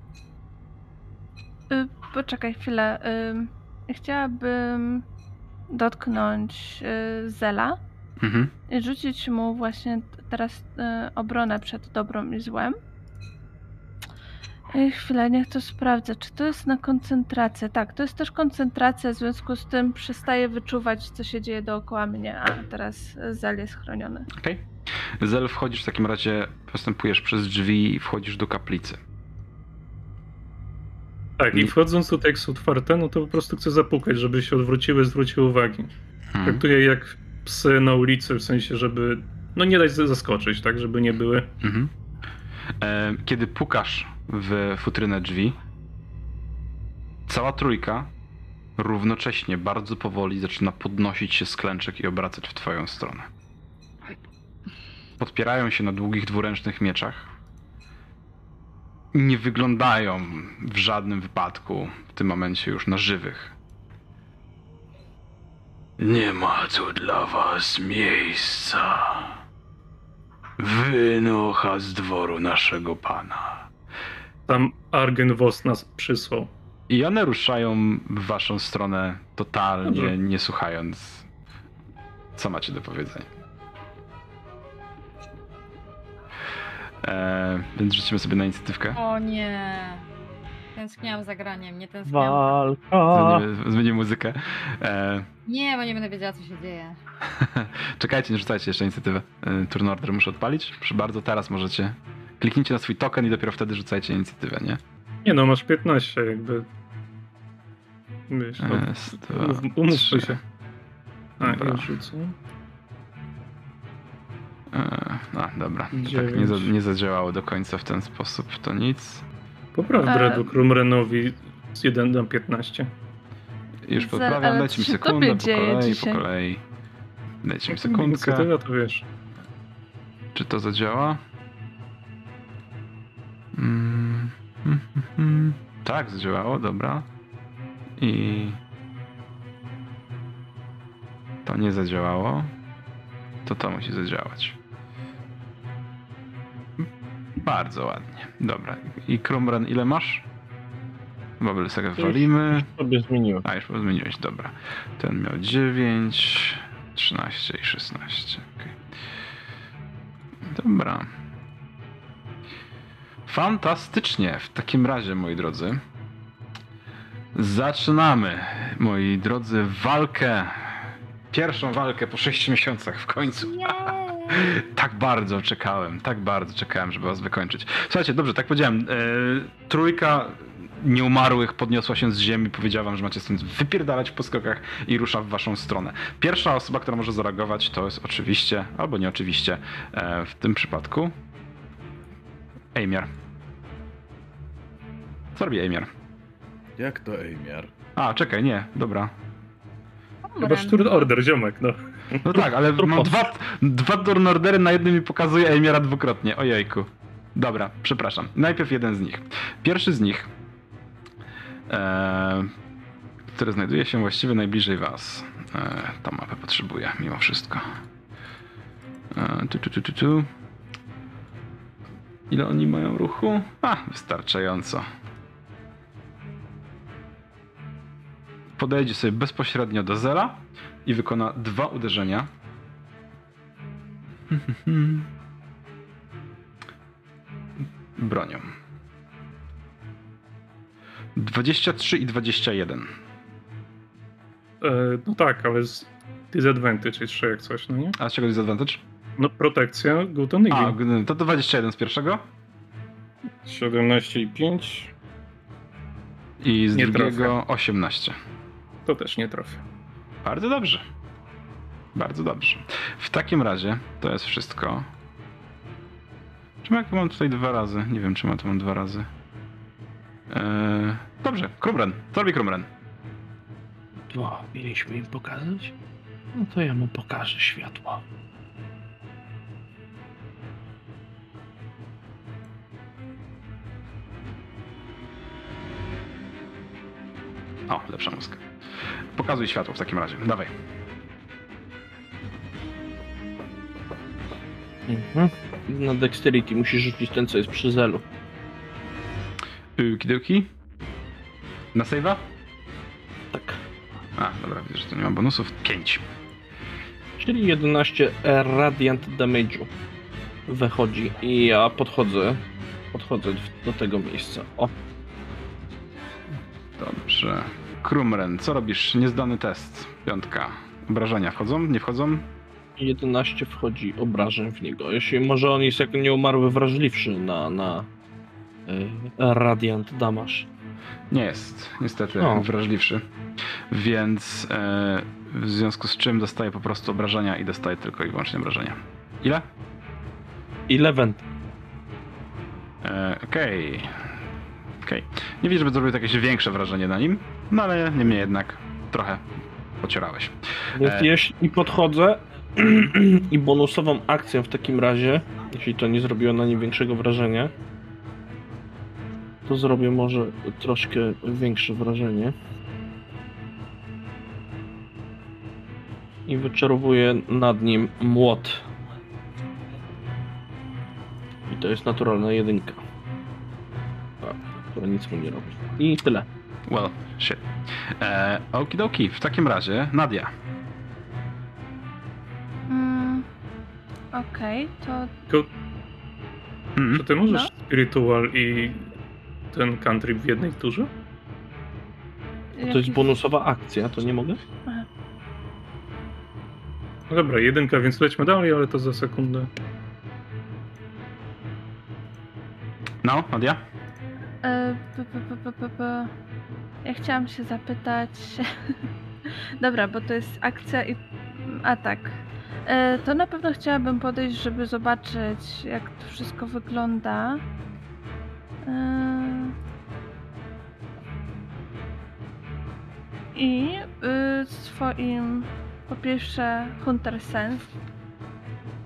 Y, poczekaj chwilę. ym, chciałabym dotknąć y, Zela Mhm. i rzucić mu właśnie teraz y, obronę przed dobrem i złem. Chwilę, niech to sprawdzę. Czy to jest na koncentrację? Tak, to jest też koncentracja, w związku z tym przestaję wyczuwać, co się dzieje dookoła mnie, a teraz Zel jest chroniony. Okej. Zel, wchodzisz w takim razie, postępujesz przez drzwi i wchodzisz do kaplicy. Tak, i wchodząc tutaj, jak są otwarte, no to po prostu chcę zapukać, żeby się odwróciły, zwróciły uwagi. Hmm. Traktuję jak psy na ulicy, w sensie, żeby. No nie dać zaskoczyć, tak? Żeby nie były. Mhm. E, kiedy pukasz w futrynę drzwi, cała trójka równocześnie bardzo powoli zaczyna podnosić się z klęczek i obracać w twoją stronę. Podpierają się na długich dwuręcznych mieczach. Nie wyglądają w żadnym wypadku w tym momencie już na żywych. Nie ma tu dla was miejsca. Wynocha z dworu naszego pana. Tam Argen Wos nas przysłał. I one ruszają w waszą stronę totalnie, Dobrze. nie słuchając, co macie do powiedzenia. E, więc rzucimy sobie na inicjatywkę. O nie. Tęskniłam za graniem, nie tęskniłam. Walka! Zmienimy, zmienimy muzykę. E, Nie, bo nie będę wiedziała, co się dzieje. czekajcie, nie rzucajcie jeszcze inicjatywę. E, turn order muszę odpalić. Proszę bardzo, teraz możecie. Kliknijcie na swój token i dopiero wtedy rzucajcie inicjatywę, nie? Nie no, masz 15 jakby. Wiesz, no, um- umówmy trzy. się. A, Dobra. już rzucę. E, a, dobra. Tak nie, za, nie zadziałało do końca w ten sposób, to nic. Popraw E, Dredu Krumrenowi z 1 na 15. Już poprawiam, dajcie mi sekundę, po kolei, po kolei. Dajcie mi sekundkę. To wiesz. Czy to zadziała? Tak, zadziałało, dobra. I to nie zadziałało. To to musi zadziałać. Bardzo ładnie. Dobra. I Krumren ile masz? Bubble sobie już- walimy. Sobie zmieniłem. A, już zmieniłeś, dobra. Ten miał 9, 13 i 16. okej. Dobra. Fantastycznie. W takim razie, moi drodzy, zaczynamy, moi drodzy, walkę. Pierwszą walkę po 6 miesiącach w końcu. Tak bardzo czekałem, tak bardzo czekałem, żeby was wykończyć. Słuchajcie, dobrze, tak powiedziałem. E, trójka nieumarłych podniosła się z ziemi, powiedziała wam, że macie stąd wypierdalać po skokach i rusza w waszą stronę. Pierwsza osoba, która może zareagować, to jest oczywiście, albo nie oczywiście, e, w tym przypadku Ejmiar. Co robi Ejmiar? Jak to Ejmiar? A, czekaj, nie, dobra. Chyba Sturd Order, ziomek, no. No tak, ale mam dwa, dwa turn ordery na jednym mi pokazuje Ejmiara dwukrotnie. Ojejku. Dobra, przepraszam. Najpierw jeden z nich. Pierwszy z nich, e, który znajduje się właściwie najbliżej was. E, tą mapę potrzebuję, mimo wszystko. E, tu, tu, tu, tu, tu. Ile oni mają ruchu? A, wystarczająco. Podejdzie sobie bezpośrednio do zera i wykona dwa uderzenia. Bronią. 23 i 21. E, no tak, ale z disadvantage jeszcze jak coś, no nie? A z czego jest advantage? No protekcja, good on A, to 21 z pierwszego 17 i 5, i z Nie drugiego 18. to też nie trafię. Bardzo dobrze. Bardzo dobrze. W takim razie to jest wszystko. Czemu jak mam tutaj dwa razy? Nie wiem, czy ma tu mam dwa razy. Eee, dobrze, Krumren. Co robi Krumren? O, mieliśmy im pokazać? No to ja mu pokażę światło. O, lepsza muzyka. Pokazuj światło w takim razie. Dawaj. Mhm. Na dexterity musisz rzucić ten, co jest przy zelu. Yy, Kidełki? Na save'a? Tak. A, dobra, widzę, że to nie ma bonusów. 5. Czyli 11 radiant damage'u wychodzi i ja podchodzę, podchodzę do tego miejsca. O, Dobrze. Krumren, co robisz? Niezdany test. Piątka. Obrażenia wchodzą? Nie wchodzą? 11 wchodzi obrażeń w niego. Jeśli może on jest jako nieumarły wrażliwszy na, na y, radiant damage. Nie jest, niestety, O. wrażliwszy. Więc e, w związku z czym dostaje po prostu obrażenia i dostaje tylko i wyłącznie obrażenia. Ile? 11. E, Okej. Okej. Nie widzę, żeby zrobił jakieś większe wrażenie na nim, no ale niemniej jednak trochę pocierałeś. Więc E. jeśli podchodzę i bonusową akcją w takim razie, jeśli to nie zrobiło na nim większego wrażenia, to zrobię może troszkę większe wrażenie. I wyczarowuję nad nim młot. I to jest naturalna jedynka. Która nic mu nie robi. I tyle. Well, shit. E, okidoki, w takim razie Nadia. Mm, Okej, to Tylko Mhm. Czy ty możesz No. spiritual i ten country w jednej turze? To jest bonusowa akcja, to nie mogę? No dobra, jedynka, więc lećmy dalej, ale to za sekundę. No, Nadia? E. Ja chciałam się zapytać. Dobra, bo to jest akcja i atak. E, to na pewno chciałabym podejść, żeby zobaczyć, jak to wszystko wygląda. E, I y, swoim, po pierwsze, Hunter Sense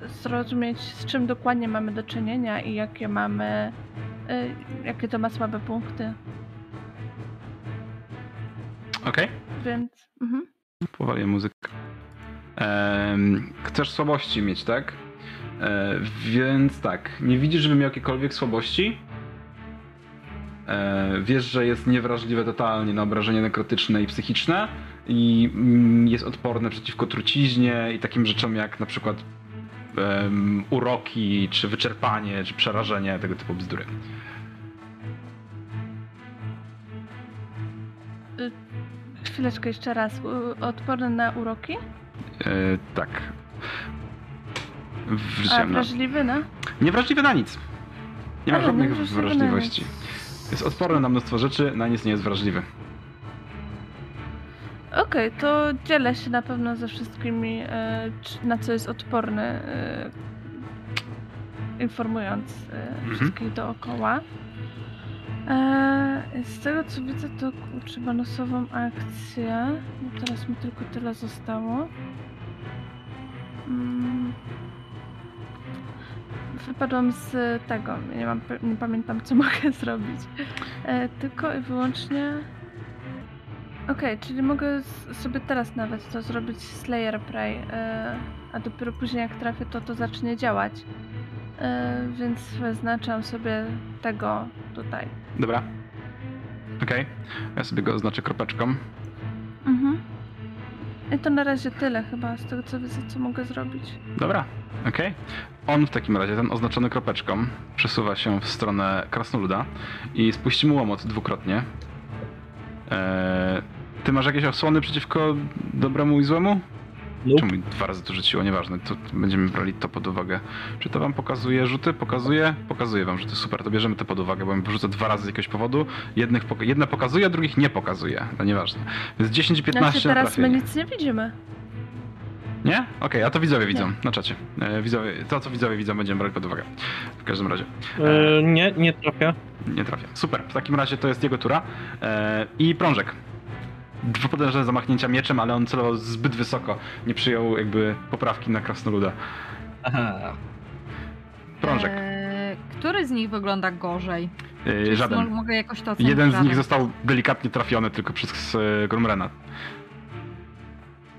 zrozumieć, z czym dokładnie mamy do czynienia i jakie mamy Y, jakie to ma słabe punkty, Okej. więc. Mhm. Powoli muzykę. Em, chcesz słabości mieć, tak? E, więc tak, nie widzisz, żeby miał jakiekolwiek słabości. E, wiesz, że jest niewrażliwe totalnie na obrażenia nekrotyczne i psychiczne i mm, jest odporne przeciwko truciźnie i takim rzeczom jak na przykład em, uroki, czy wyczerpanie, czy przerażenie, tego typu bzdury. Chwileczkę jeszcze raz. U, odporny na uroki? E, tak. A Wrzuciłem na... wrażliwy na? Niewrażliwy na nic. Nie ma A, żadnych wrażliwości. Jest odporny na mnóstwo rzeczy, na nic nie jest wrażliwy. Okej, to dzielę się na pewno ze wszystkimi, e, na co jest odporny, e, informując e, Mhm. wszystkich dookoła. Z tego co widzę, to kurczę bonusową akcję. No teraz mi tylko tyle zostało. Mm. Wypadłam z tego, nie, mam, nie pamiętam co mogę zrobić. Tylko i wyłącznie. Okej, czyli mogę sobie teraz nawet to zrobić Slayer Prey, e, a dopiero później jak trafię to to zacznie działać. E, więc wyznaczam sobie tego tutaj. Dobra. Okej. Ja sobie go oznaczę kropeczką. Mhm. I to na razie tyle chyba z tego co widzę, co mogę zrobić. Dobra. Okej. On w takim razie, ten oznaczony kropeczką, przesuwa się w stronę krasnoluda i spuści mu łomot dwukrotnie. Eee, ty masz jakieś osłony przeciwko dobremu i złemu? Nope. Czemu mi dwa razy to rzuciło? Nieważne, to będziemy brali to pod uwagę. Czy to wam pokazuje rzuty? Pokazuje? Pokazuje wam rzuty. Super, to bierzemy to pod uwagę, bo mi porzucę dwa razy z jakiegoś powodu. Jednych poka- jedne pokazuje, a drugich nie pokazuje. No nieważne. Więc 10 i 15 Znaczy na teraz my nic nie widzimy. Nie? Okej, a to widzowie widzą na czacie. E, widzowie, to, co widzowie widzą, będziemy brać pod uwagę. W każdym razie. E, nie, nie trafia. Nie trafia. Super. W takim razie to jest jego tura. E, I prążek. Dwa potężne zamachnięcia mieczem, ale on celował zbyt wysoko. Nie przyjął jakby poprawki na krasnoluda. Aha. Prążek. Eee, który z nich wygląda gorzej? E, Czy żaden. mo- Mogę jakoś to ocenić? Jeden z Żaden. nich został delikatnie trafiony tylko przez e, Grumrena.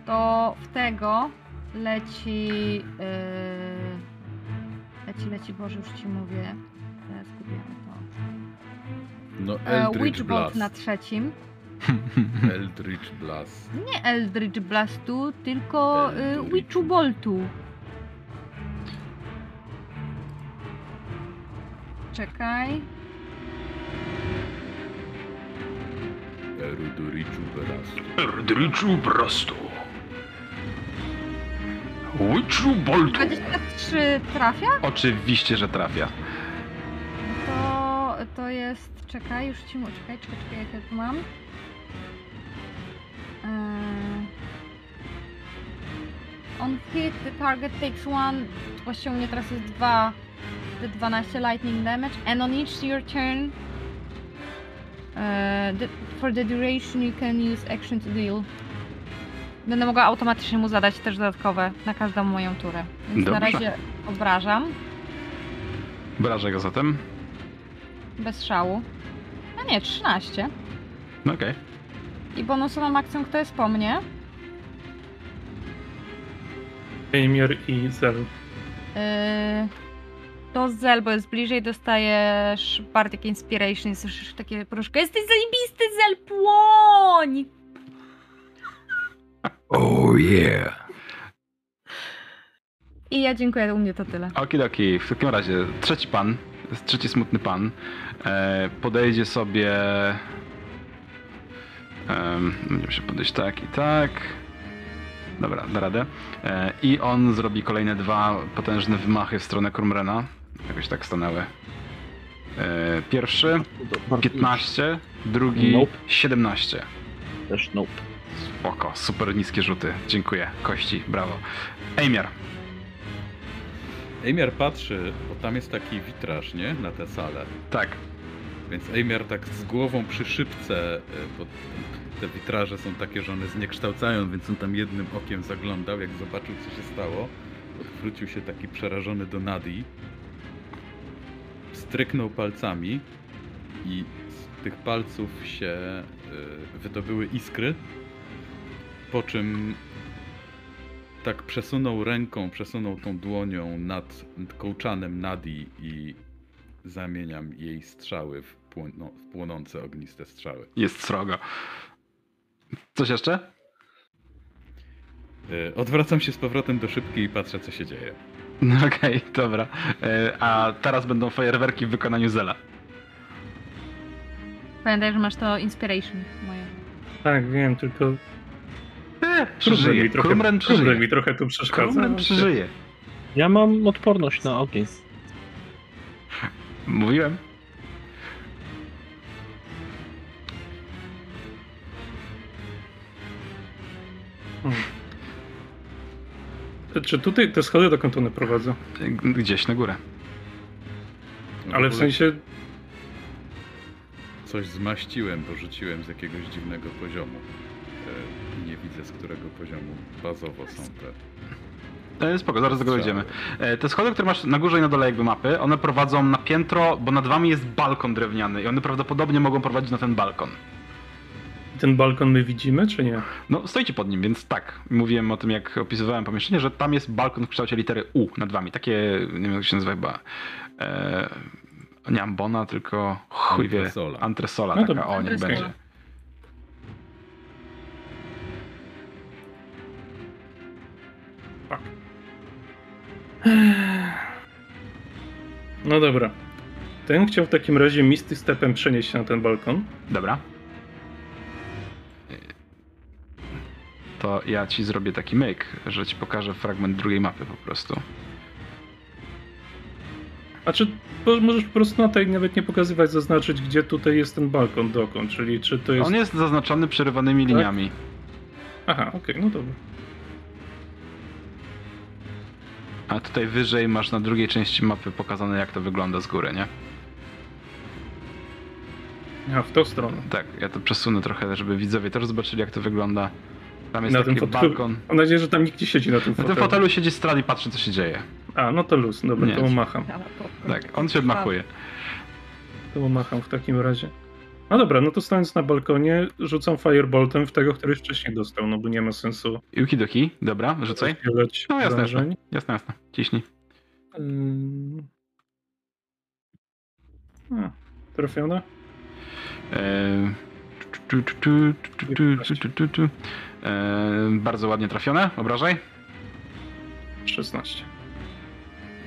To w tego leci. Yy... Leci, leci, Boże, już ci mówię. Teraz zgubiłem to. No E, Eldritch Witchbolt Blast. na trzecim. Eldritch Blast. Nie Eldritch Blastu, tylko y, Eldritch. Witchu Boltu. Czekaj. Erudurichu Blast. Erdriczu Brasto. Witchu Boltu. 23 trafia? Oczywiście, że trafia. To, to jest. Czekaj, już ci mówię. Czekaj, czekaj, czekaj, jak ja tu mam. Eee... On hit, the target takes one. Właściwie u mnie teraz jest 2 D12 lightning damage. And on each your turn. eee, the, for the duration you can use action to deal. Będę mogła automatycznie mu zadać też dodatkowe na każdą moją turę. Więc na Dobrze. razie obrażam. Brażę go zatem. Bez szału. No nie, 13. No okej. I bonusową akcją, kto jest po mnie? Emir i Zel. Yy, to Zel, bo jest bliżej, dostajesz Bardic Inspiration i słyszysz takie proszkę. Jesteś zajebisty, Zel, płoń! Oh yeah. I ja dziękuję, u mnie to tyle. Okidoki, w takim razie trzeci pan trzeci smutny pan. E, podejdzie sobie. Um, będziemy się podejść tak i tak. Dobra, da radę. E, I on zrobi kolejne dwa potężne wymachy w stronę Krumrena. Jakoś tak stanęły. E, pierwszy Bardzo 15, drugi Nope. 17. Też nope. Spoko, super niskie rzuty. Dziękuję. Kości, brawo. Ejmiar. Ejmiar patrzy, bo tam jest taki witraż, nie? Na tę salę. Tak. Więc Ejmiar tak z głową przy szybce, e, bo te witraże są takie, że one zniekształcają, więc on tam jednym okiem zaglądał, jak zobaczył co się stało. Odwrócił się taki przerażony do Nadi. Stryknął palcami i z tych palców się e, wydobyły iskry. Po czym tak przesunął ręką, przesunął tą dłonią nad kołczanem Nadi i zamieniam jej strzały w, płono, w płonące ogniste strzały. Jest srogo. Coś jeszcze? E, Odwracam się z powrotem do szybki i patrzę co się dzieje. No Okej, dobra. E, A teraz będą fajerwerki w wykonaniu Zela. Pamiętaj, że masz to inspiration moje. Tak, wiem, tylko E, przeżyje. mi trochę, Krumren przeżyje. mi trochę tu przeszkadza. Krumren przeżyje. Ja mam odporność na ogień. Mówiłem. Czy tutaj te schody dokąd one prowadzą? Gdzieś na górę. No Ale w ogóle sensie, Coś zmaściłem, bo rzuciłem z jakiegoś dziwnego poziomu. E, Nie widzę z którego poziomu bazowo są te. E, Spoko, zaraz do tego dojdziemy. E, Te schody, które masz na górze i na dole jakby mapy, one prowadzą na piętro, bo nad wami jest balkon drewniany i one prawdopodobnie mogą prowadzić na ten balkon. Ten balkon my widzimy, czy nie? No, stoicie pod nim, więc tak. Mówiłem o tym, jak opisywałem pomieszczenie, że tam jest balkon w kształcie litery U nad wami. Takie, nie wiem jak się nazywa chyba, e, nie ambona, tylko chuj wie, Antresola. antresola No taka, o, niech będzie. No dobra. Ten chciał w takim razie misty stepem przenieść się na ten balkon. Dobra. To ja ci zrobię taki myk, że ci pokażę fragment drugiej mapy po prostu. A czy możesz po prostu na tej nawet nie pokazywać, zaznaczyć, gdzie tutaj jest ten balkon dokąd, czyli czy to jest... On jest zaznaczony przerywanymi Tak? liniami. Aha, okej, no dobra. A tutaj wyżej masz na drugiej części mapy pokazane, jak to wygląda z góry, nie? A, w tą stronę. Tak, ja to przesunę trochę, żeby widzowie też zobaczyli, jak to wygląda. Tam jest Na tym taki fotelu. balkon. Mam nadzieję, że tam nikt nie siedzi na tym Na fotelu. tym fotelu siedzi Strad i patrzy, co się dzieje. A, no to luz, dobra, Nie. to mu macham. Tak, on się odmachuje. To mu macham w takim razie. No dobra, no to stając na balkonie, rzucam fireboltem w tego, który wcześniej dostał, no bo nie ma sensu Yuki Doki, dobra, rzucaj. No jasne, jasne, jasne, jasne. Ciśnij. Ym. A, trafione? Eee, tu, tu, tu, Eee, Bardzo ładnie trafione, obrażaj. 16.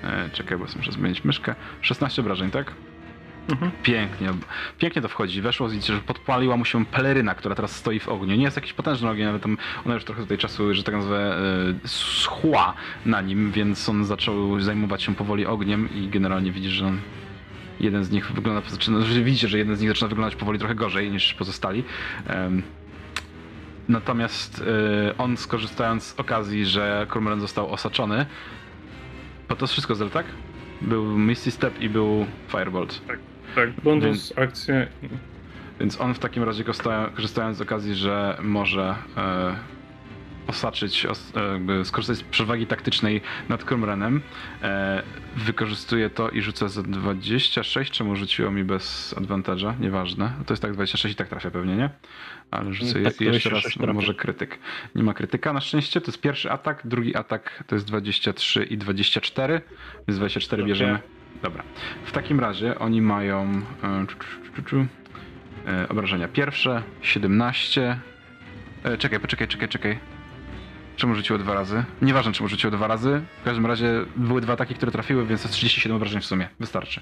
Eee, Czekaj, bo muszę zmienić myszkę. 16 obrażeń, tak? Mhm. Pięknie, pięknie to wchodzi. Weszło, widzicie, że podpaliła mu się peleryna, która teraz stoi w ogniu. Nie jest jakiś potężny ogień, ale tam ona już trochę tutaj czasu, że tak nazwę, e, schła na nim, więc on zaczął zajmować się powoli ogniem i generalnie widzisz, że on jeden z nich wygląda, zaczyna, że widzicie, że jeden z nich zaczyna wyglądać powoli trochę gorzej niż pozostali. Em, Natomiast e, on skorzystając z okazji, że Cormoran został osaczony, bo to wszystko zel, tak? Był Misty Step i był Firebolt. Tak, bonus, Więc- akcje. Więc on w takim razie korzysta- korzystając z okazji, że może e, osaczyć, os, e, skorzystać z przewagi taktycznej nad Krumrenem, e, wykorzystuje to i rzuca za 26, czemu rzuciło mi bez advantage'a, nieważne. To jest tak 26 i tak trafia pewnie, nie? Ale rzucę Tak, je, jeszcze raz, 26 trafia. może krytyk. Nie ma krytyka na szczęście, to jest pierwszy atak, drugi atak to jest 23 i 24, więc 24 Okej. bierzemy. Dobra. W takim razie oni mają e, czu, czu, czu, czu, e, obrażenia pierwsze, 17. E, czekaj, poczekaj, czekaj, czekaj. Czemu rzuciło dwa razy? Nieważne, czemu rzuciło dwa razy. W każdym razie były dwa ataki, które trafiły, więc to jest 37 obrażeń w sumie. Wystarczy.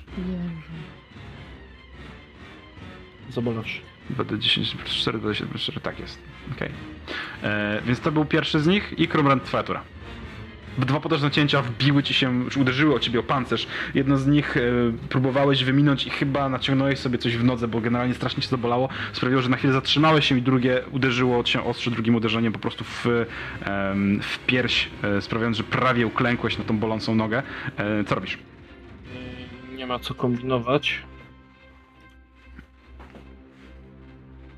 Zabolawszy. 2d10 plus 4, 2d7 plus 4, tak jest. Okej. E, Więc to był pierwszy z nich i Krumrand, twoja tura. Dwa potężne cięcia wbiły ci się, uderzyły o ciebie o pancerz. Jedno z nich e, próbowałeś wyminąć i chyba naciągnąłeś sobie coś w nodze, bo generalnie strasznie cię zabolało. Sprawiło, że na chwilę zatrzymałeś się i drugie uderzyło cię ostrze drugim uderzeniem po prostu w, em, w pierś, e, sprawiając, że prawie uklękłeś na tą bolącą nogę. E, Co robisz? Nie ma co kombinować.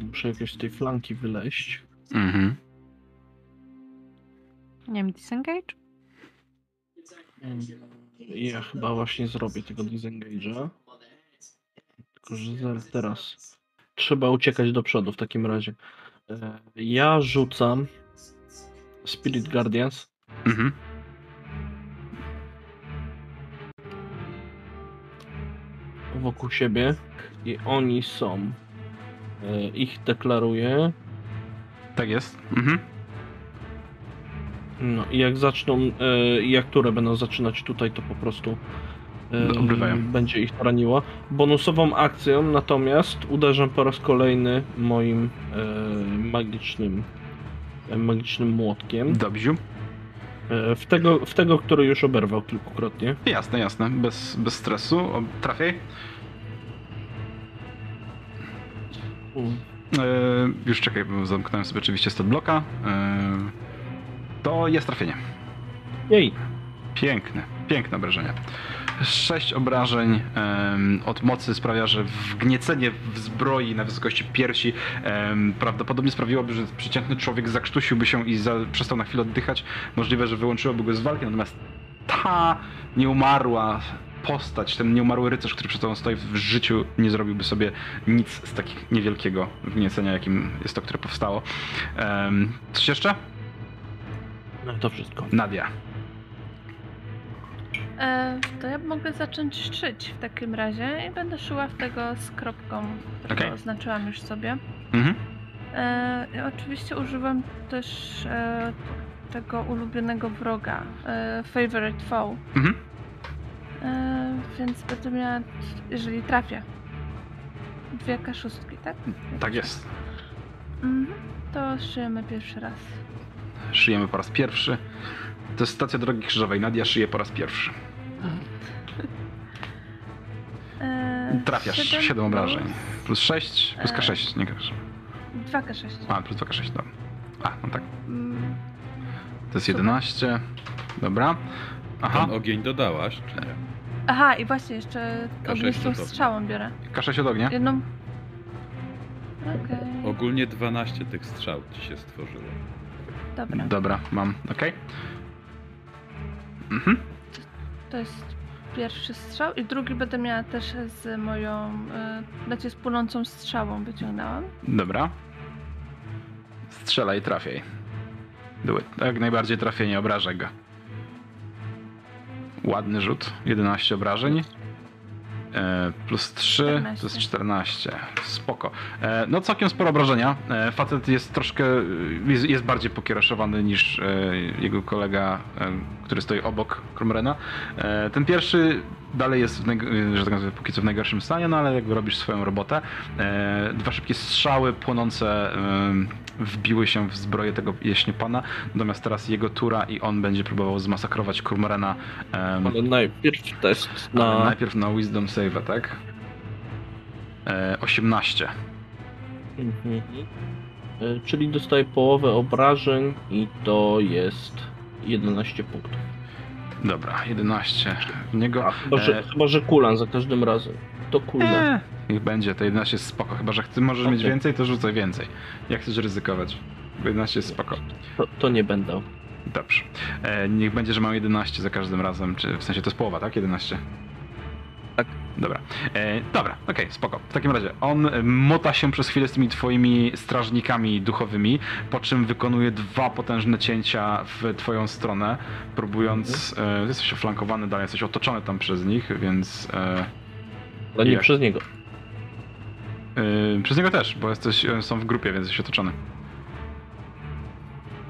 Muszę jakoś z tej flanki wyleźć. Mhm. Nie wiem, disengage? Ja chyba właśnie zrobię tego disengage'a. Tylko, że zaraz teraz. Trzeba uciekać do przodu w takim razie. E, Ja rzucam Spirit Guardians. Mhm. wokół siebie i oni są. E, Ich deklaruję. Tak jest. Mhm. No i jak zaczną, e, jak które będą zaczynać tutaj, to po prostu e, Obrywają. będzie ich raniło. Bonusową akcją natomiast uderzam po raz kolejny moim magicznym magicznym młotkiem. Dobrze. W, tego, w tego, który już oberwał kilkukrotnie. Jasne, jasne. Bez, bez stresu. O, Trafiaj. Mm. E, już czekaj, bo zamknąłem sobie oczywiście stat bloka. E, to jest trafienie. Jej! Piękne, piękne obrażenie. Sześć obrażeń od mocy sprawia, że wgniecenie w zbroi na wysokości piersi prawdopodobnie sprawiłoby, że przeciętny człowiek zakrztusiłby się i za, przestał na chwilę oddychać. Możliwe, że wyłączyłoby go z walki, natomiast ta nieumarła postać, ten nieumarły rycerz, który przed tobą stoi w życiu, nie zrobiłby sobie nic z takich niewielkiego wgniecenia, jakim jest to, które powstało. Em, coś jeszcze? No to wszystko. Nadia. E, to ja mogę zacząć szyć w takim razie i będę szyła w tego z kropką, którą Okej. oznaczyłam już sobie. Mhm. E, i oczywiście używam też e, tego ulubionego wroga, e, Favorite Foe. Mhm. E, więc będę miała, jeżeli trafię, dwie kaszustki, tak? Tak jest. Mhm. To szyjemy pierwszy raz. Szyjemy po raz pierwszy. To jest stacja drogi krzyżowej. Nadia szyje po raz pierwszy. E, Trafiasz siedem 7 obrażeń. plus Plus 6, plus E. K6, nie grasz. 2K6. A, plus 2K6, dobra. A, no tak. Mm, To jest 11. Dobra. Aha, Ten ogień dodałaś, czy nie? Aha, i właśnie jeszcze K6 ognistą to- strzałą biorę. K6 od ognia. Jedną. Okej, Ogólnie 12 tych strzał ci się stworzyło. dobra. Dobra, mam, okej. Mhm. To jest pierwszy strzał i drugi będę miała też z moją, znaczy z płonącą strzałą wyciągnęłam. Dobra. Strzelaj, trafiaj. Były jak najbardziej trafienie, obrażę go. Ładny rzut, 11 obrażeń. E, plus 3, 14. plus 14. Spoko. E, no całkiem sporo obrażenia. E, facet jest troszkę, jest, jest bardziej pokiereszowany niż e, jego kolega, e, który stoi obok Kromrena. E, ten pierwszy dalej jest, że tak póki co w najgorszym stanie, no ale jakby robisz swoją robotę. Dwa szybkie strzały płonące wbiły się w zbroję tego jeśniopana, natomiast teraz jego tura i on będzie próbował zmasakrować Krumrena. em, Ale najpierw test ale na. najpierw na Wisdom Save, tak? E, 18. Mhm. E, Czyli dostaję połowę obrażeń i to jest 11 punktów. Dobra, 11 w niego. Chyba, że, E, chyba, że kulan za każdym razem. To kulne. Eee, niech będzie, to 11 jest spoko. Chyba, że ty możesz mieć Okej. więcej, to rzucaj więcej. Jak chcesz ryzykować? Bo 11 jest spoko. To, to nie będę. Dobrze. E, niech będzie, że mam 11 za każdym razem, czy w sensie to jest połowa, tak? 11? Tak. Dobra. E, dobra, okej, spoko. W takim razie on e, mota się przez chwilę z tymi twoimi strażnikami duchowymi, po czym wykonuje dwa potężne cięcia w twoją stronę, próbując... E, jesteś oflankowany, dalej jesteś otoczony tam przez nich, więc... E, Ale nie Jak? przez niego. e, przez niego też, bo jesteś, są w grupie, więc jesteś otoczony.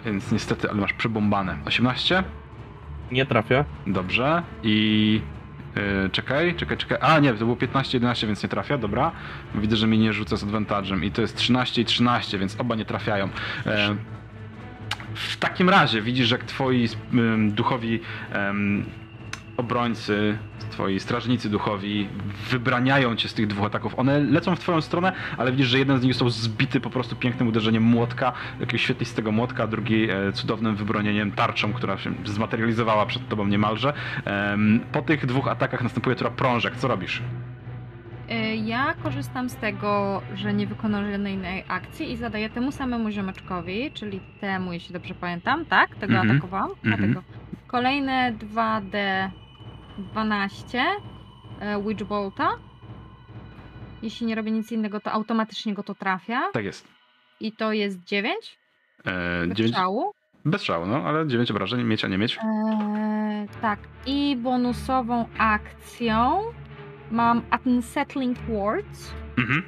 więc niestety, ale masz przebombane. 18? Nie trafia. Dobrze. I... Yy, czekaj, czekaj, czekaj. A nie, to było 15, 11, więc nie trafia, dobra. Widzę, że mi nie rzuca z advantage'em i to jest 13 i 13, więc oba nie trafiają. E, w takim razie widzisz, jak twoi ym, duchowi em, obrońcy, twoi strażnicy duchowi wybraniają cię z tych dwóch ataków. One lecą w twoją stronę, ale widzisz, że jeden z nich został zbity po prostu pięknym uderzeniem młotka, jakiegoś świetlistego młotka, drugi e, cudownym wybronieniem tarczą, która się zmaterializowała przed tobą niemalże. Po tych dwóch atakach następuje tura prążek. Co robisz? E, ja korzystam z tego, że nie wykonałem żadnej akcji i zadaję temu samemu ziomeczkowi, czyli temu, jeśli dobrze pamiętam, tak? Tego mm -hmm. atakowałam? Mm -hmm. Kolejne 2D 12 e, Witchbolta. Jeśli nie robię nic innego, to automatycznie go to trafia. Tak jest. I to jest 9? E, bez 9... szału. Bez szału, no, ale 9 obrażeń, mieć, a nie mieć. E, tak. I bonusową akcją mam Unsettling Words. Mhm.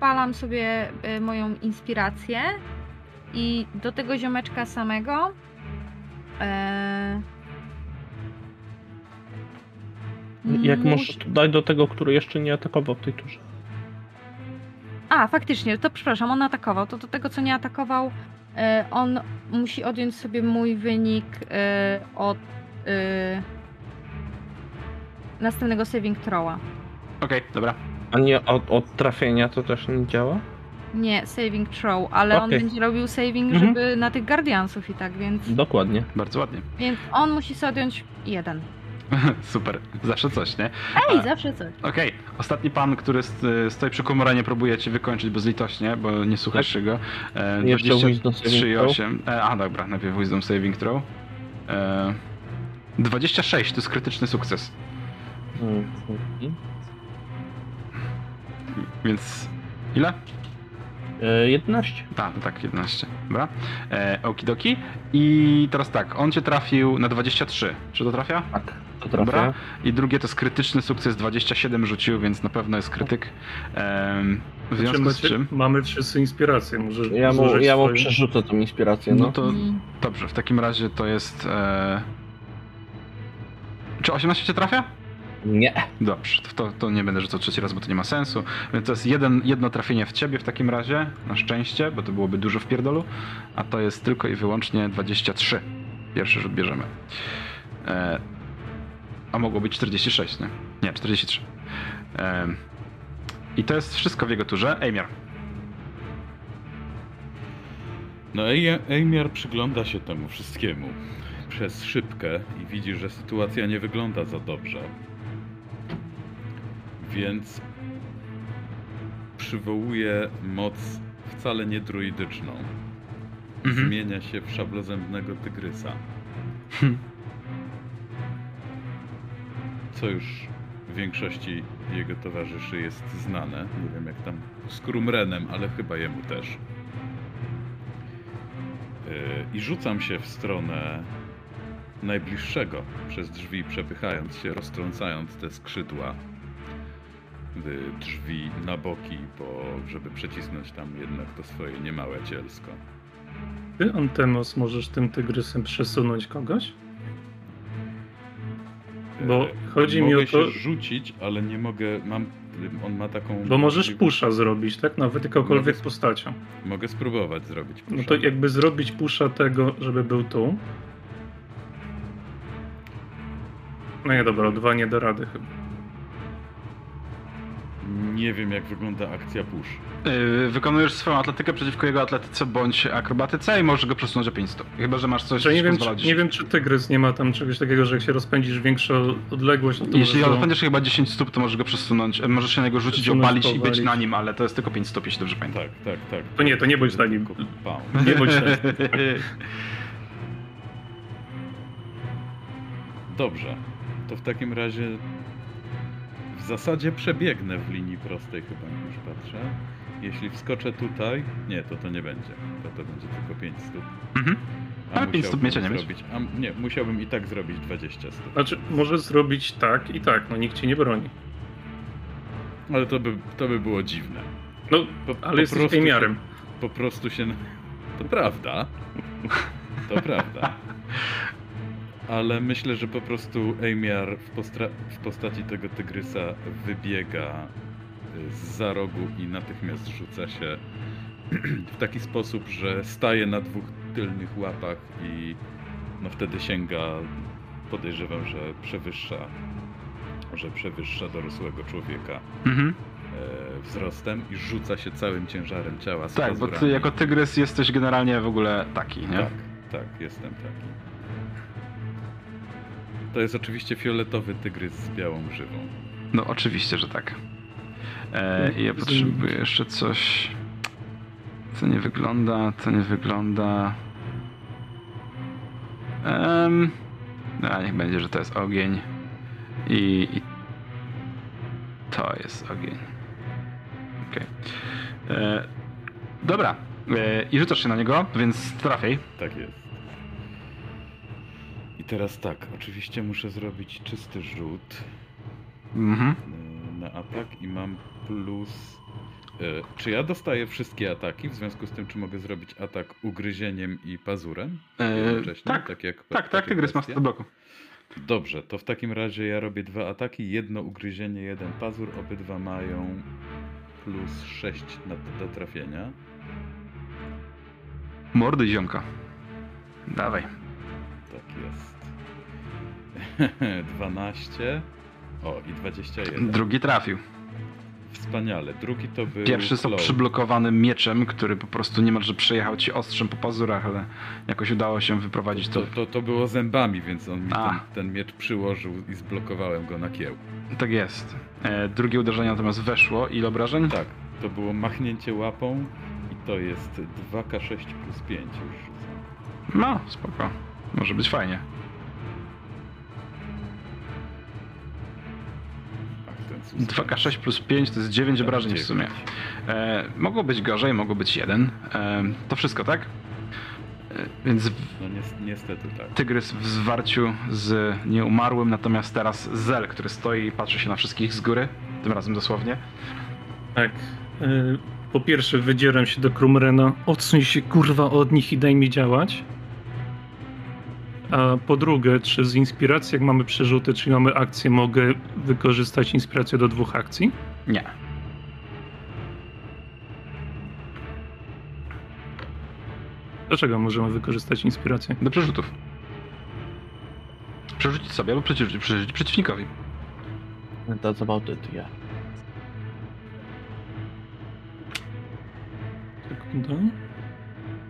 Palam sobie e, moją inspirację i do tego ziomeczka samego... E, Jak mus- możesz dać do tego, który jeszcze nie atakował w tej turze. A, faktycznie, to przepraszam, on atakował. To do tego, co nie atakował, e, on musi odjąć sobie mój wynik e, od e, następnego saving throwa. Okej, dobra. A nie od, od trafienia to też nie działa? Nie, saving throw, ale on Okej. będzie robił saving, Mhm. żeby na tych Guardiansów i tak, więc, Dokładnie. Bardzo ładnie. więc on musi sobie odjąć jeden. Super. Zawsze coś, nie? Ej, A- zawsze coś. Okej, ostatni pan, który st- stoi przy komoranie, próbuje cię wykończyć bezlitośnie, bo nie słuchasz się go. E, Jeszcze wisdom saving 23 i throw. 8. E, a dobra, najpierw wisdom saving throw. E, 26 to jest krytyczny sukces, Mhm. więc ile? E, 11. Tak, tak, 11. Dobra. E, okidoki. I teraz tak, on cię trafił na 23. Czy to trafia? Tak, to Dobra. trafia. I drugie to jest krytyczny sukces, 27 rzucił, więc na pewno jest krytyk. Em, w związku Znaczy, z macie- czym... Mamy wszyscy inspirację. Możesz Ja mu, ja mu przerzucę tą inspirację, No no. to Mm. dobrze, w takim razie to jest. E... Czy 18 cię trafia? Nie. Dobrze, to, to, nie będę rzucał trzeci raz, bo to nie ma sensu. Więc to jest jeden, jedno trafienie w ciebie w takim razie, na szczęście, bo to byłoby dużo w pierdolu. A to jest tylko i wyłącznie 23. Pierwszy rzut bierzemy. E... A mogło być 46, nie? Nie, 43. E... I to jest wszystko w jego turze. Ejmiar. No Ej- Ejmiar przygląda się temu wszystkiemu przez szybkę i widzi, że sytuacja nie wygląda za dobrze. Więc przywołuje moc wcale nie druidyczną. Mhm. Zmienia się w szablozębnego tygrysa. Hm. Co już większości jego towarzyszy jest znane. Nie wiem jak tam z Krumrenem, ale chyba jemu też. Yy, I rzucam się w stronę najbliższego, przez drzwi przepychając się, roztrącając te skrzydła drzwi na boki, bo żeby przecisnąć tam jednak to swoje niemałe cielsko. Ty, Antemos, możesz tym tygrysem przesunąć kogoś? Bo Yy, chodzi mi mogę o to- się rzucić, ale nie mogę, mam, on ma taką... Bo możesz pusza zrobić, tak? Nawet jakąkolwiek Mogę- postacią. Mogę spróbować zrobić No pusza. to jakby zrobić pusza tego, żeby był tu. No nie, dobra, dwa nie da rady chyba. Nie wiem jak wygląda akcja push. Yy, wykonujesz swoją atletykę przeciwko jego atletyce bądź akrobatyce i możesz go przesunąć o 5 stóp. Chyba, że masz coś, Że nie co wiem, czy, 10. nie wiem, czy tygrys nie ma tam czegoś takiego, że jak się rozpędzisz większą odległość, no to Jeśli możesz go- będziesz chyba 10 stóp, to możesz go przesunąć. e, Możesz się na niego rzucić, Przesunąć, obalić i być powalić. na nim, ale to jest tylko 5 stóp, jeśli dobrze pamiętam. Tak, tak, tak. To nie, to nie bądź na nim. Nie bądź na nim. Dobrze. To w takim razie w zasadzie przebiegnę w linii prostej chyba, już patrzę. Jeśli wskoczę tutaj, nie, to to nie będzie. To to będzie tylko 5 stóp. Mhm. Ale pięć stóp musiałbym mieć, a nie zrobić, a nie, musiałbym i tak zrobić 20 stóp. Znaczy, może zrobić tak i tak, no nikt ci nie broni. Ale to by, to by było dziwne. No, Po, ale jesteś prostu emiarem. Się, po prostu się... To prawda. To prawda. Ale myślę, że po prostu Amiar w, postra- w postaci tego tygrysa wybiega z rogu i natychmiast rzuca się w taki sposób, że staje na dwóch tylnych łapach i no wtedy sięga, podejrzewam, że przewyższa, że przewyższa dorosłego człowieka Mhm. e, wzrostem i rzuca się całym ciężarem ciała z Tak, bo ty pazurami. jako tygrys jesteś generalnie w ogóle taki, nie? Tak, tak, jestem taki. To jest oczywiście fioletowy tygrys z białą grzywą. No oczywiście, że tak. E, i ja potrzebuję jeszcze coś, co nie wygląda, co nie wygląda. Um, a niech będzie, że to jest ogień. I, i to jest ogień. Okej. E, Dobra. E, I rzucasz się na niego, więc trafiaj. Tak jest. Teraz tak, oczywiście muszę zrobić czysty rzut Mhm. y, na atak i mam plus. y, Czy ja dostaję wszystkie ataki? W związku z tym, czy mogę zrobić atak ugryzieniem i pazurem? E, jednocześnie? tak, tak, jak, tak, tak, tygrys ma bestia? 100 bloku. Dobrze, to w takim razie ja robię dwa ataki, jedno ugryzienie, jeden pazur, obydwa mają plus 6 na, do trafienia. Mordy ziomka. Dawaj. Tak jest. 12. O, i 21. Drugi trafił. Wspaniale. Drugi to był. Pierwszy Claw. przyblokowany mieczem, który po prostu niemalże przejechał ci ostrzem po pazurach, ale jakoś udało się wyprowadzić to. To, to, to było zębami, więc on mi ten, ten miecz przyłożył i zblokowałem go na kieł. Tak jest. E, drugie uderzenie natomiast weszło. Ile obrażeń? Tak, to było machnięcie łapą i to jest 2K6 plus 5 już. No, spoko. Może być fajnie. 2K6 plus 5 to jest 9 obrażeń w sumie. E, mogło być gorzej, mogło być jeden. E, to wszystko, tak? E, więc No nies- niestety tak. tygrys w zwarciu z nieumarłym, natomiast teraz Zel, który stoi i patrzy się na wszystkich z góry, tym razem dosłownie. Tak. y, Po pierwsze wydzieram się do Krumrena, odsuń się kurwa od nich i daj mi działać. A po drugie, czy z inspiracji, jak mamy przerzuty, czyli mamy akcję, mogę wykorzystać inspirację do dwóch akcji? Nie. Dlaczego możemy wykorzystać inspirację? Do przerzutów. Przerzucić sobie albo przeciw, przerzucić przeciwnikowi. That's about it, yeah. Sekunda.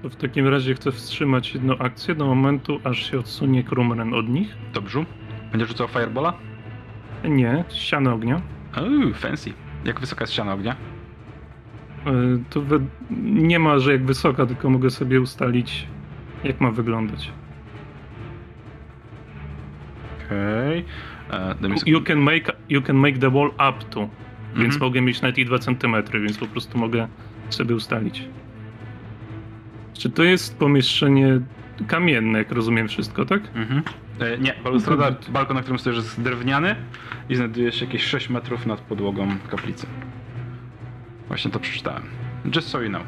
To w takim razie chcę wstrzymać jedną akcję do momentu, aż się odsunie Krumren od nich. Dobrze. Będziesz rzucał firebola? Nie, ścianę ognia. Uuu, fancy. Jak wysoka jest ściana ognia? Y, To we... nie ma, że jak wysoka, tylko mogę sobie ustalić, jak ma wyglądać. Okej. Okay. Daj mi You can make, you can make the wall up to, więc Mhm. mogę mieć nawet i 2 cm, więc po prostu mogę sobie ustalić. Czy to jest pomieszczenie kamienne, jak rozumiem wszystko, tak? Mhm. E, nie, balustrada, Mhm. balkon, na którym stoisz jest drewniany i znajduje się jakieś 6 metrów nad podłogą kaplicy. Właśnie to przeczytałem. Just so you know.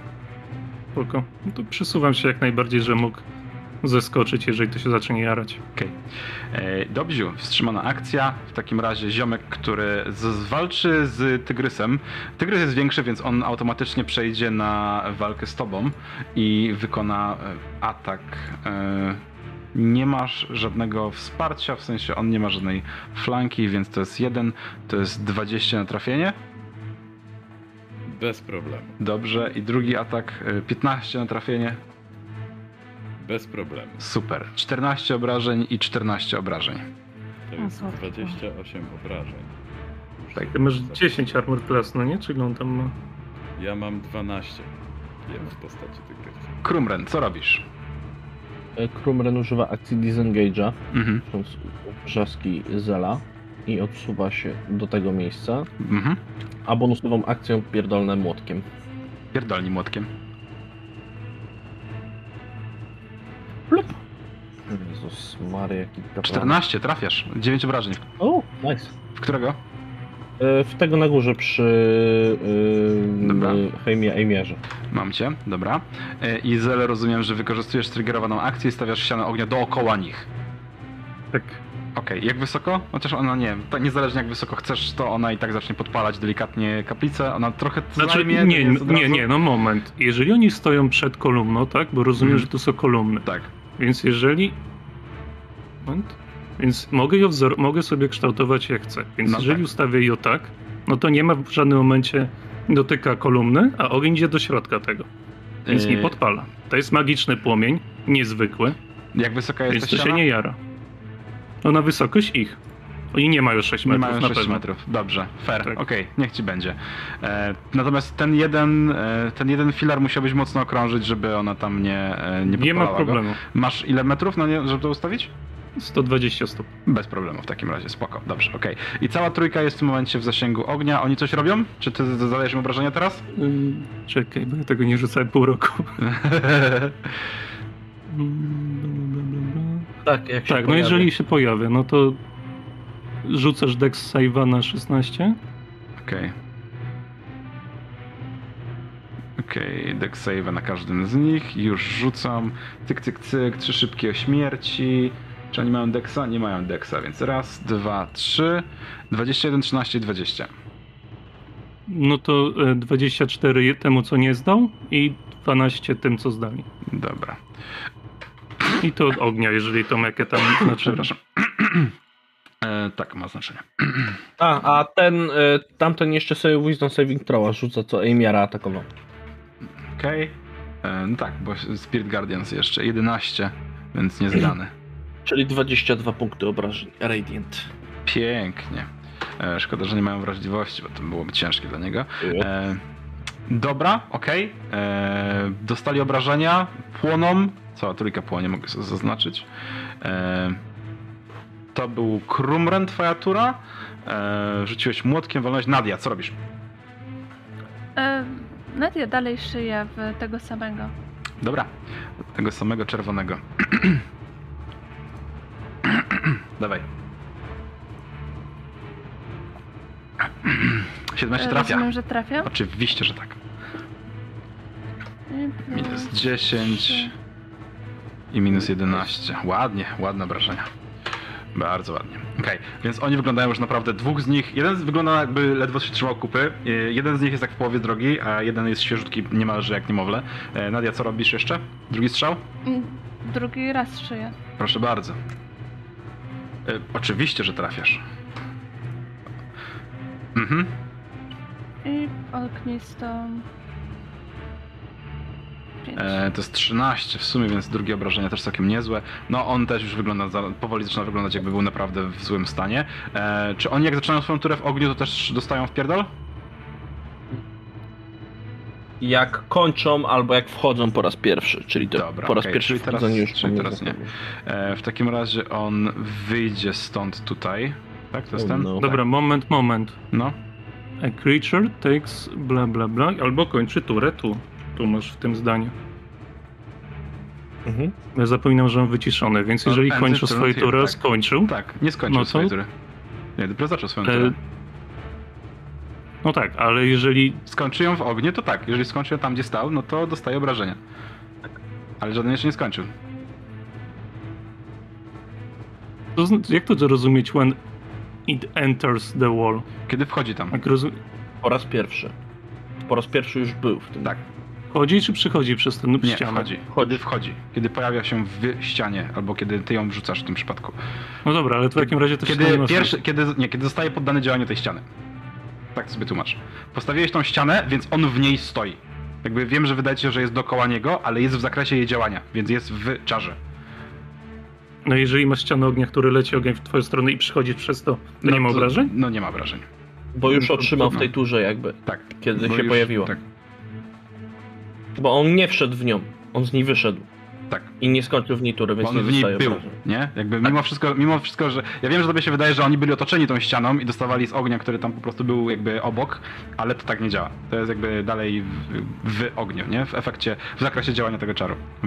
Spoko. No to przesuwam się jak najbardziej, że mógł zeskoczyć, jeżeli to się zacznie jarać. Okej. Okay. Dobrziu, wstrzymana akcja. W takim razie ziomek, który z- walczy z tygrysem. Tygrys jest większy, więc on automatycznie przejdzie na walkę z tobą i wykona e, atak. E, Nie masz żadnego wsparcia, w sensie on nie ma żadnej flanki, więc to jest jeden, to jest 20 na trafienie. Bez problemu. Dobrze. I drugi atak e, 15 na trafienie. Bez problemu. Super. 14 obrażeń i 14 obrażeń. To O, jest słodko. 28 obrażeń. Tak, Ty masz 10 armor class, no nie? Czyli on tam ma... Ja mam 12. Wiem w postaci tygrysa. Krumren, co robisz? E, Krumren używa akcji Disengage'a, Mhm. więc wrzaski Zela i odsuwa się do tego miejsca, Mhm. a bonusową akcją pierdolne młotkiem. Pierdolni młotkiem. Plup! Jezus Mary, jaki kaplan. 14, trafiasz. 9 obrażeń. O, nice. W którego? E, W tego na górze przy yy, Dobra. Heimie, Heimierze. Mam cię, dobra. E, Izel, rozumiem, że wykorzystujesz triggerowaną akcję i stawiasz ścianę ognia dookoła nich. Tak. Okej, jak wysoko? Chociaż ona nie, tak niezależnie jak wysoko chcesz, to ona i tak zacznie podpalać delikatnie kaplicę. Ona trochę Znaczy, zajmie. nie, od nie, razu- nie, no moment. Jeżeli oni stoją przed kolumną, tak? Bo rozumiem, Mhm. że to są kolumny. Tak. Więc jeżeli. Moment. Więc mogę, ją wzor- mogę sobie kształtować jak chcę. Więc No jeżeli tak. ustawię ją tak, no to nie ma w żadnym momencie dotyka kolumny, a ogień idzie do środka tego. Więc nie Yy, podpala. To jest magiczny płomień, niezwykły, Jak wysoka jest więc ta to się ściana? nie jara. No na wysokość ich. Oni nie mają 6 Nie metrów mają na 6 pewno. metrów. Dobrze, fair. Tak. Okej, niech ci będzie. E, natomiast ten jeden, e, ten jeden filar musiałbyś mocno okrążyć, żeby ona tam nie, e, nie Nie ma podpalała go. problemu. Masz ile metrów, na nie, żeby to ustawić? 120 stóp. Bez problemu w takim razie, spoko, dobrze, okej. I cała trójka jest w tym momencie w zasięgu ognia. Oni coś robią? Czy ty zadajesz im obrażenia teraz? Ym, Czekaj, bo ja tego nie rzucałem pół roku. Tak, jak się Tak, no pojawi. jeżeli się pojawia, no to rzucasz dex save'a na 16. Okej. Okej, deck save na każdym z nich. Już rzucam. Cyk, cyk, cyk. Trzy szybkie śmierci. Czy oni mają dexa? Nie mają dexa, więc raz, dwa, trzy. 21, 13 i 20. No to e, 24 temu, co nie zdał i 12 tym, co zdali. Dobra. I to od ognia, jeżeli to mekę tam znaczy. Przepraszam. E, tak, ma znaczenie. A, a ten, e, tamten jeszcze sobie Wisdom Saving Throw rzuca, co Amiara atakował. Okej. E, No tak, bo Spirit Guardians jeszcze 11, więc niezdany. Czyli 22 punkty obrażeń. Radiant. Pięknie. E, szkoda, że nie mają wrażliwości, bo to byłoby ciężkie dla niego. E, dobra, okej. E, Dostali obrażenia, płoną. Cała trójka płonie, mogę sobie zaznaczyć. E, to był Krumren, twoja tura. E, rzuciłeś młotkiem, wolność. Nadia, co robisz? E, Nadia dalej szyje w tego samego. Dobra, tego samego czerwonego. Dawaj. 17 E, trafia. Rozumiem, że trafia? Oczywiście, że tak. Minus 10 trzy. i minus 11. Ładnie, ładne obrażenia. Bardzo ładnie. Okej, więc oni wyglądają już naprawdę. Dwóch z nich, jeden wygląda jakby ledwo się trzymał kupy, y, jeden z nich jest tak w połowie drogi, a jeden jest świeżutki niemalże jak niemowlę. E, Nadia, co robisz jeszcze? Drugi strzał? Mm, Drugi raz szyję. Proszę bardzo. E, oczywiście, że trafiasz. Mhm. I ognistą. E, to jest 13 w sumie, więc drugie obrażenia też całkiem niezłe. No on też już wygląda, za, powoli zaczyna wyglądać jakby był naprawdę w złym stanie. E, czy oni jak zaczynają swoją turę w ogniu, to też dostają w pierdol? Jak kończą albo jak wchodzą po raz pierwszy, czyli to Dobra, po raz okej, pierwszy czyli teraz- już czyli teraz nie. E, w takim razie on wyjdzie stąd tutaj. Tak, to jest ten? No. Dobra, moment, moment. No. A creature takes bla bla bla, albo kończy turę tu. Tu masz w tym zdaniu. Mhm. Ja zapominam, że on wyciszony, więc No, jeżeli turn swoją here, turę, tak. skończył. Tak, nie skończył No to- swojej tury. Nie, dopiero zaczął swoją E, turę. No tak, ale jeżeli. Skończy ją w ogniu, to tak. Jeżeli skończy ją tam, gdzie stał, no to dostaje obrażenia. Ale żaden jeszcze nie skończył. To, jak to rozumieć when it enters the wall? Kiedy wchodzi tam? Jak rozum... Po raz pierwszy. Po raz pierwszy już był w tym. Tak. Wchodzi czy przychodzi przez ten Nie, ścianę? wchodzi. Kiedy wchodzi. Kiedy pojawia się w ścianie, albo kiedy ty ją wrzucasz w tym przypadku. No dobra, ale w takim razie to się Kiedy ma pierwszy, kiedy, nie, kiedy zostaje poddany działaniu tej ściany. Tak sobie tłumacz. Postawiłeś tą ścianę, więc on w niej stoi. Jakby wiem, że wydaje się, że jest dookoła niego, ale jest w zakresie jej działania, więc jest w czarze. No jeżeli masz ścianę ognia, który leci ogień w twoją stronę i przychodzi przez to, to nie ma to- obrażeń? No nie ma obrażeń. Bo już otrzymał w No. tej turze jakby, Tak. kiedy Bo się już- pojawiła. Tak, Bo on nie wszedł w nią. On z niej wyszedł. tak. I nie skończył w niej tury, więc on nie w niej był, obrażeń. nie? Jakby mimo wszystko, mimo wszystko, że... Ja wiem, że tobie się wydaje, że oni byli otoczeni tą ścianą i dostawali z ognia, który tam po prostu był jakby obok, ale to tak nie działa. To jest jakby dalej w, w ogniu, nie? W efekcie, w zakresie działania tego czaru. W,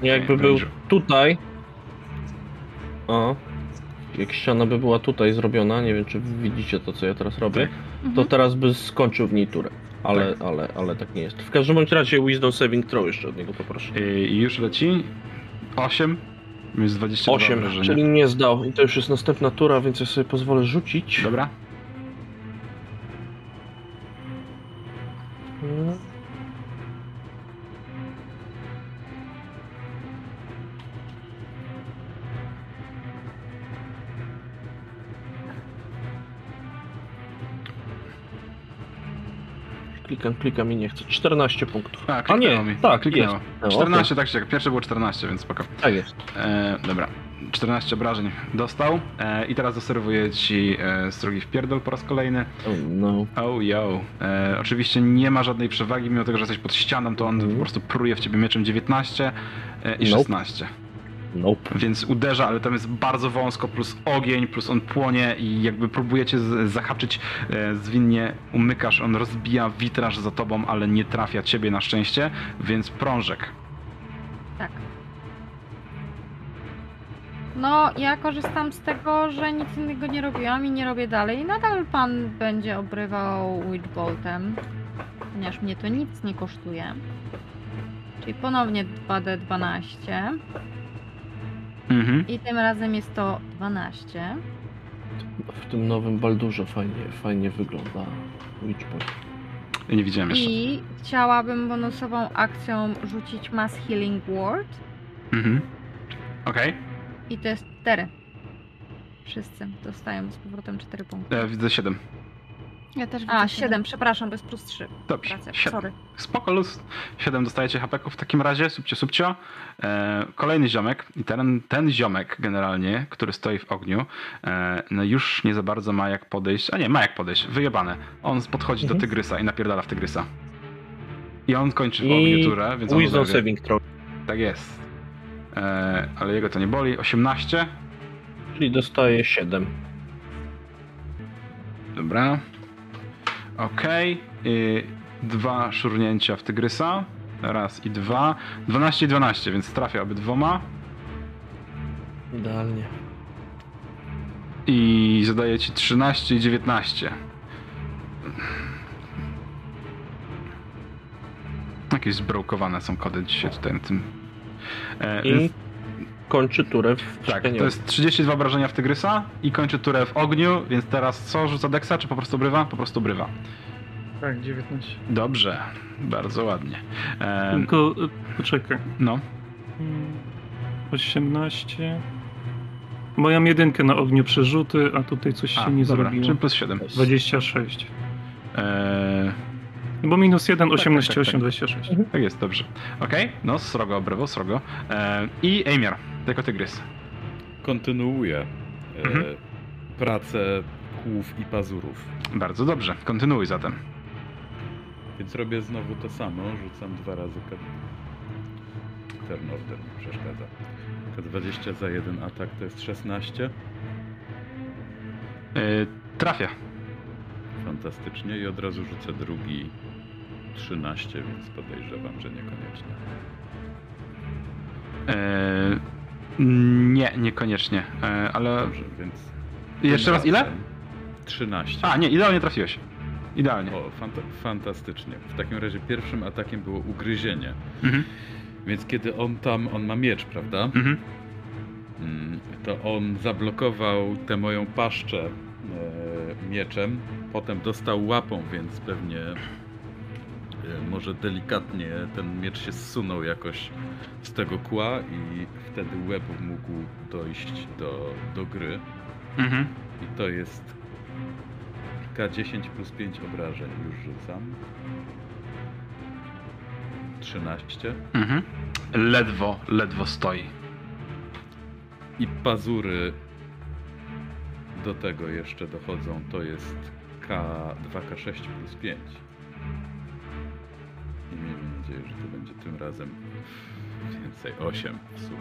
w, Jakby w był tutaj. O. jak ściana by była tutaj zrobiona, nie wiem czy widzicie to co ja teraz robię, to Mhm. teraz by skończył w niej turę. Ale, ale, ale tak nie jest. W każdym bądź razie Wisdom Saving Throw jeszcze od niego poproszę. Yy, I już leci. 8. Jest 22 8, obrażenia. czyli nie zdał. I to już jest następna tura, więc ja sobie pozwolę rzucić. Dobra. Mm. Klikam, klikam i nie chcę. 14 punktów. A, A nie, mi. tak, kliknęło. jest. No, 14, tak się Pierwsze było 14, więc spoko. Tak jest. E, dobra. 14 obrażeń dostał. E, I teraz zaserwuję ci e, srogi wpierdol po raz kolejny. Oh, no. Oh yo. E, oczywiście nie ma żadnej przewagi, mimo tego, że jesteś pod ścianą, to on Mhm. po prostu pruje w ciebie mieczem 19 e, i Nope. 16. Nope. Więc uderza, ale tam jest bardzo wąsko, plus ogień, plus on płonie i jakby próbujecie z- zahaczyć e, zwinnie, umykasz, on rozbija witraż za tobą, ale nie trafia ciebie na szczęście, więc prążek. Tak. No, ja korzystam z tego, że nic innego nie robiłam i nie robię dalej. I nadal pan będzie obrywał Witchboltem, ponieważ mnie to nic nie kosztuje. Czyli ponownie 2D12 Mhm. i tym razem jest to 12. W tym nowym Baldurze fajnie, fajnie wygląda Witchbolt. Ja nie widziałem jeszcze. I chciałabym bonusową akcją rzucić Mass Healing Ward Mhm. Okej, i to jest 4. Wszyscy dostają z powrotem 4 punkty. E, widzę 7. Ja też A, widzę 7, przepraszam, bez plus 3. Dobrze, Racja, 7. sorry. Spoko luz. 7 dostajecie hapeków w takim razie, subcio, subcio. E, kolejny ziomek i ten, ten ziomek generalnie, który stoi w ogniu, e, no już nie za bardzo ma jak podejść, a nie, ma jak podejść, wyjebane. On podchodzi do Mhm. tygrysa i napierdala w tygrysa. I on kończy w ogniu turę, więc on Wisdom. Saving Throw. Tak jest. E, ale jego to nie boli. 18. Czyli dostaje 7. Dobra. Okej. Y, Dwa szurnięcia w tygrysa. Raz i dwa. 12 i 12, więc trafia obydwoma. Idealnie. I zadaje ci 13 i 19. Jakieś zbrołkowane są kody dzisiaj tutaj na tym. E, I więc, kończy turę w tak, to jest 32 obrażenia w tygrysa i kończy turę w ogniu, więc teraz co? Rzuca deksa, czy po prostu brywa? Po prostu brywa. Tak, 19. Dobrze, bardzo ładnie. E, Tylko, y, poczekaj. no, Mm, 18. Bo ja mam jedynkę na ogniu przerzuty, a tutaj coś a, się nie dobra, zrobiło. czyli plus 7. 26. E, Bo minus 1, Tak, 18, tak, tak, 8, tak. 26. tak jest, dobrze. Okej, no srogo, brawo, srogo. E, I Amiar, jako tygrys. Kontynuuję e, Mhm. pracę kłów i pazurów. Bardzo dobrze, kontynuuj zatem. Więc robię znowu to samo, rzucam dwa razy K... Turn order przeszkadza. K20 za jeden atak to jest 16. E, trafia. Fantastycznie i od razu rzucę drugi 13, więc podejrzewam, że niekoniecznie. E, nie, niekoniecznie, e, ale... Dobrze, więc... Jeszcze raz ile? 13. A, nie, idealnie trafiłeś. Idealnie. O, fanta fantastycznie. W takim razie pierwszym atakiem było ugryzienie. Mhm, Więc kiedy on tam, on ma miecz, prawda? mhm. Mm, To on zablokował tę moją paszczę e, mieczem. Potem dostał łapą, więc pewnie może delikatnie ten miecz się zsunął jakoś z tego kła i wtedy łeb mógł dojść do, do gry. Mhm. I to jest K10 plus 5 obrażeń. Już rzucam. 13. Mhm. Ledwo, ledwo stoi. I pazury do tego jeszcze dochodzą. To jest K2K6 plus 5. I miejmy nadzieję, że to będzie tym razem więcej. 8 w sumie.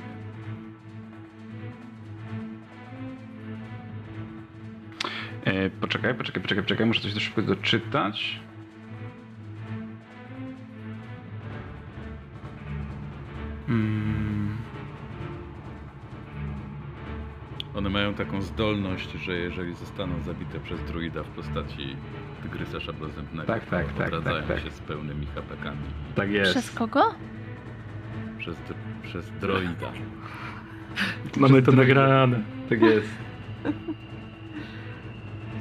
E, poczekaj, poczekaj, poczekaj, poczekaj, muszę coś do szybko doczytać. Mm. One mają taką zdolność, że jeżeli zostaną zabite przez druida w postaci tygrysa szablozębnego, Tak, tak, tak, odradzają tak, tak. się z pełnymi hapekami. Tak jest. Przez kogo? Przez, dr- przez droida. Mamy to nagrane. Tak jest.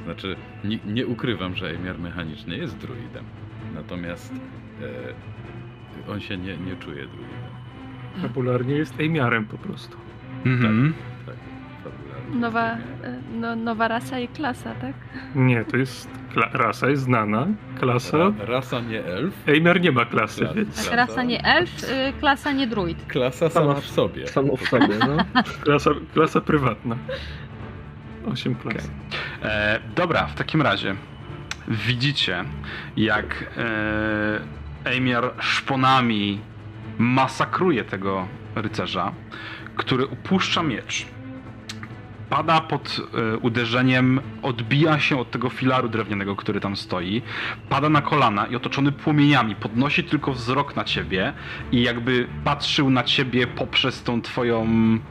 Znaczy, nie, nie ukrywam, że Emiar mechanicznie jest druidem. Natomiast e, on się nie, nie czuje druidem. Popularnie jest Ejmiarem po prostu. Mhm. Tak, Nowa, e, no, nowa rasa i klasa, tak? Nie, to jest kla- rasa, jest znana. Klasa. Ra, rasa nie elf, Ejmiar nie ma klasy, Klasa. więc Tak, rasa nie elf, y, klasa nie druid. klasa sama w sobie. Samo w sobie, no. klasa, klasa prywatna. 8 klas. E, dobra, w takim razie widzicie, jak e, szponami masakruje tego rycerza, który upuszcza miecz. Pada pod e, uderzeniem, odbija się od tego filaru drewnianego, który tam stoi, pada na kolana i otoczony płomieniami podnosi tylko wzrok na ciebie i jakby patrzył na ciebie poprzez tą twoją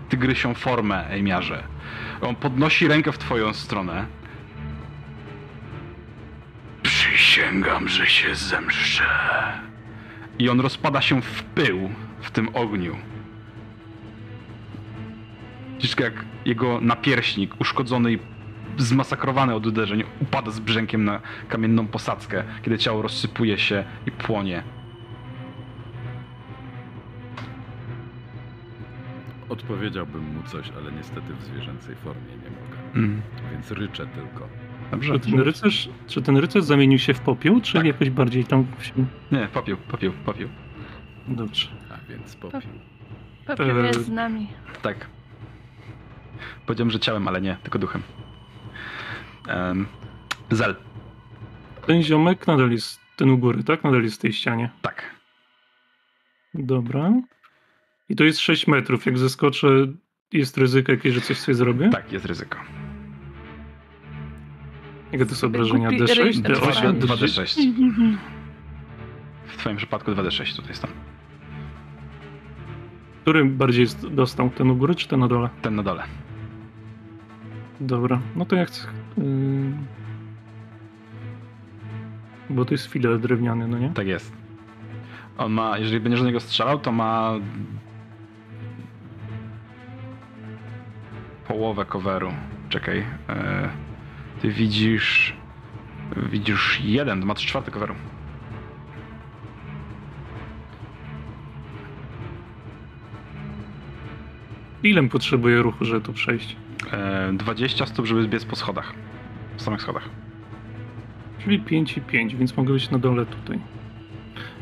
tygrysią formę, Emiarze. On podnosi rękę w twoją stronę. Przysięgam, że się zemszczę. I on rozpada się w pył w tym ogniu. Widzisz, jak jego napierśnik, uszkodzony i zmasakrowany od uderzeń, upada z brzękiem na kamienną posadzkę, kiedy ciało rozsypuje się i płonie. Odpowiedziałbym mu coś, ale niestety w zwierzęcej formie nie mogę. Mm. Więc ryczę tylko. Dobrze? Czy ten, rycerz, czy ten rycerz zamienił się w popiół, czy Tak. jakoś bardziej tam się... Nie, popiół, popiół, popiół. Dobrze. A więc popiół. Popiół Eee. jest z nami. Tak. Powiedziałem, że ciałem, ale nie, tylko duchem. Um, Zel, Ten ziomek nadal jest, ten u góry, tak? Nadal jest w tej ścianie. tak. Dobra. I to jest 6 metrów. Jak zeskoczę, jest ryzyko jakieś, że coś sobie zrobię? Tak, jest ryzyko. Jakie to są obrażenia? Głupi D6? ryj- D8? Dwa- D6? 2d6. W twoim przypadku 2d6 tutaj są. Który bardziej jest dostał? Ten u góry, czy ten na dole? Ten na dole. Dobra, no to ja chcę... Yy... Bo to jest filar drewniany, no nie? Tak jest. On ma, jeżeli będziesz do niego strzelał, to ma połowę coveru. Czekaj. E, ty widzisz widzisz jeden, to ma trzy czwarte coveru. Ile potrzebuję ruchu, żeby tu przejść? E, 20 stóp, żeby zbiec po schodach. W samych schodach. Czyli 5 i 5, więc mogę być na dole tutaj.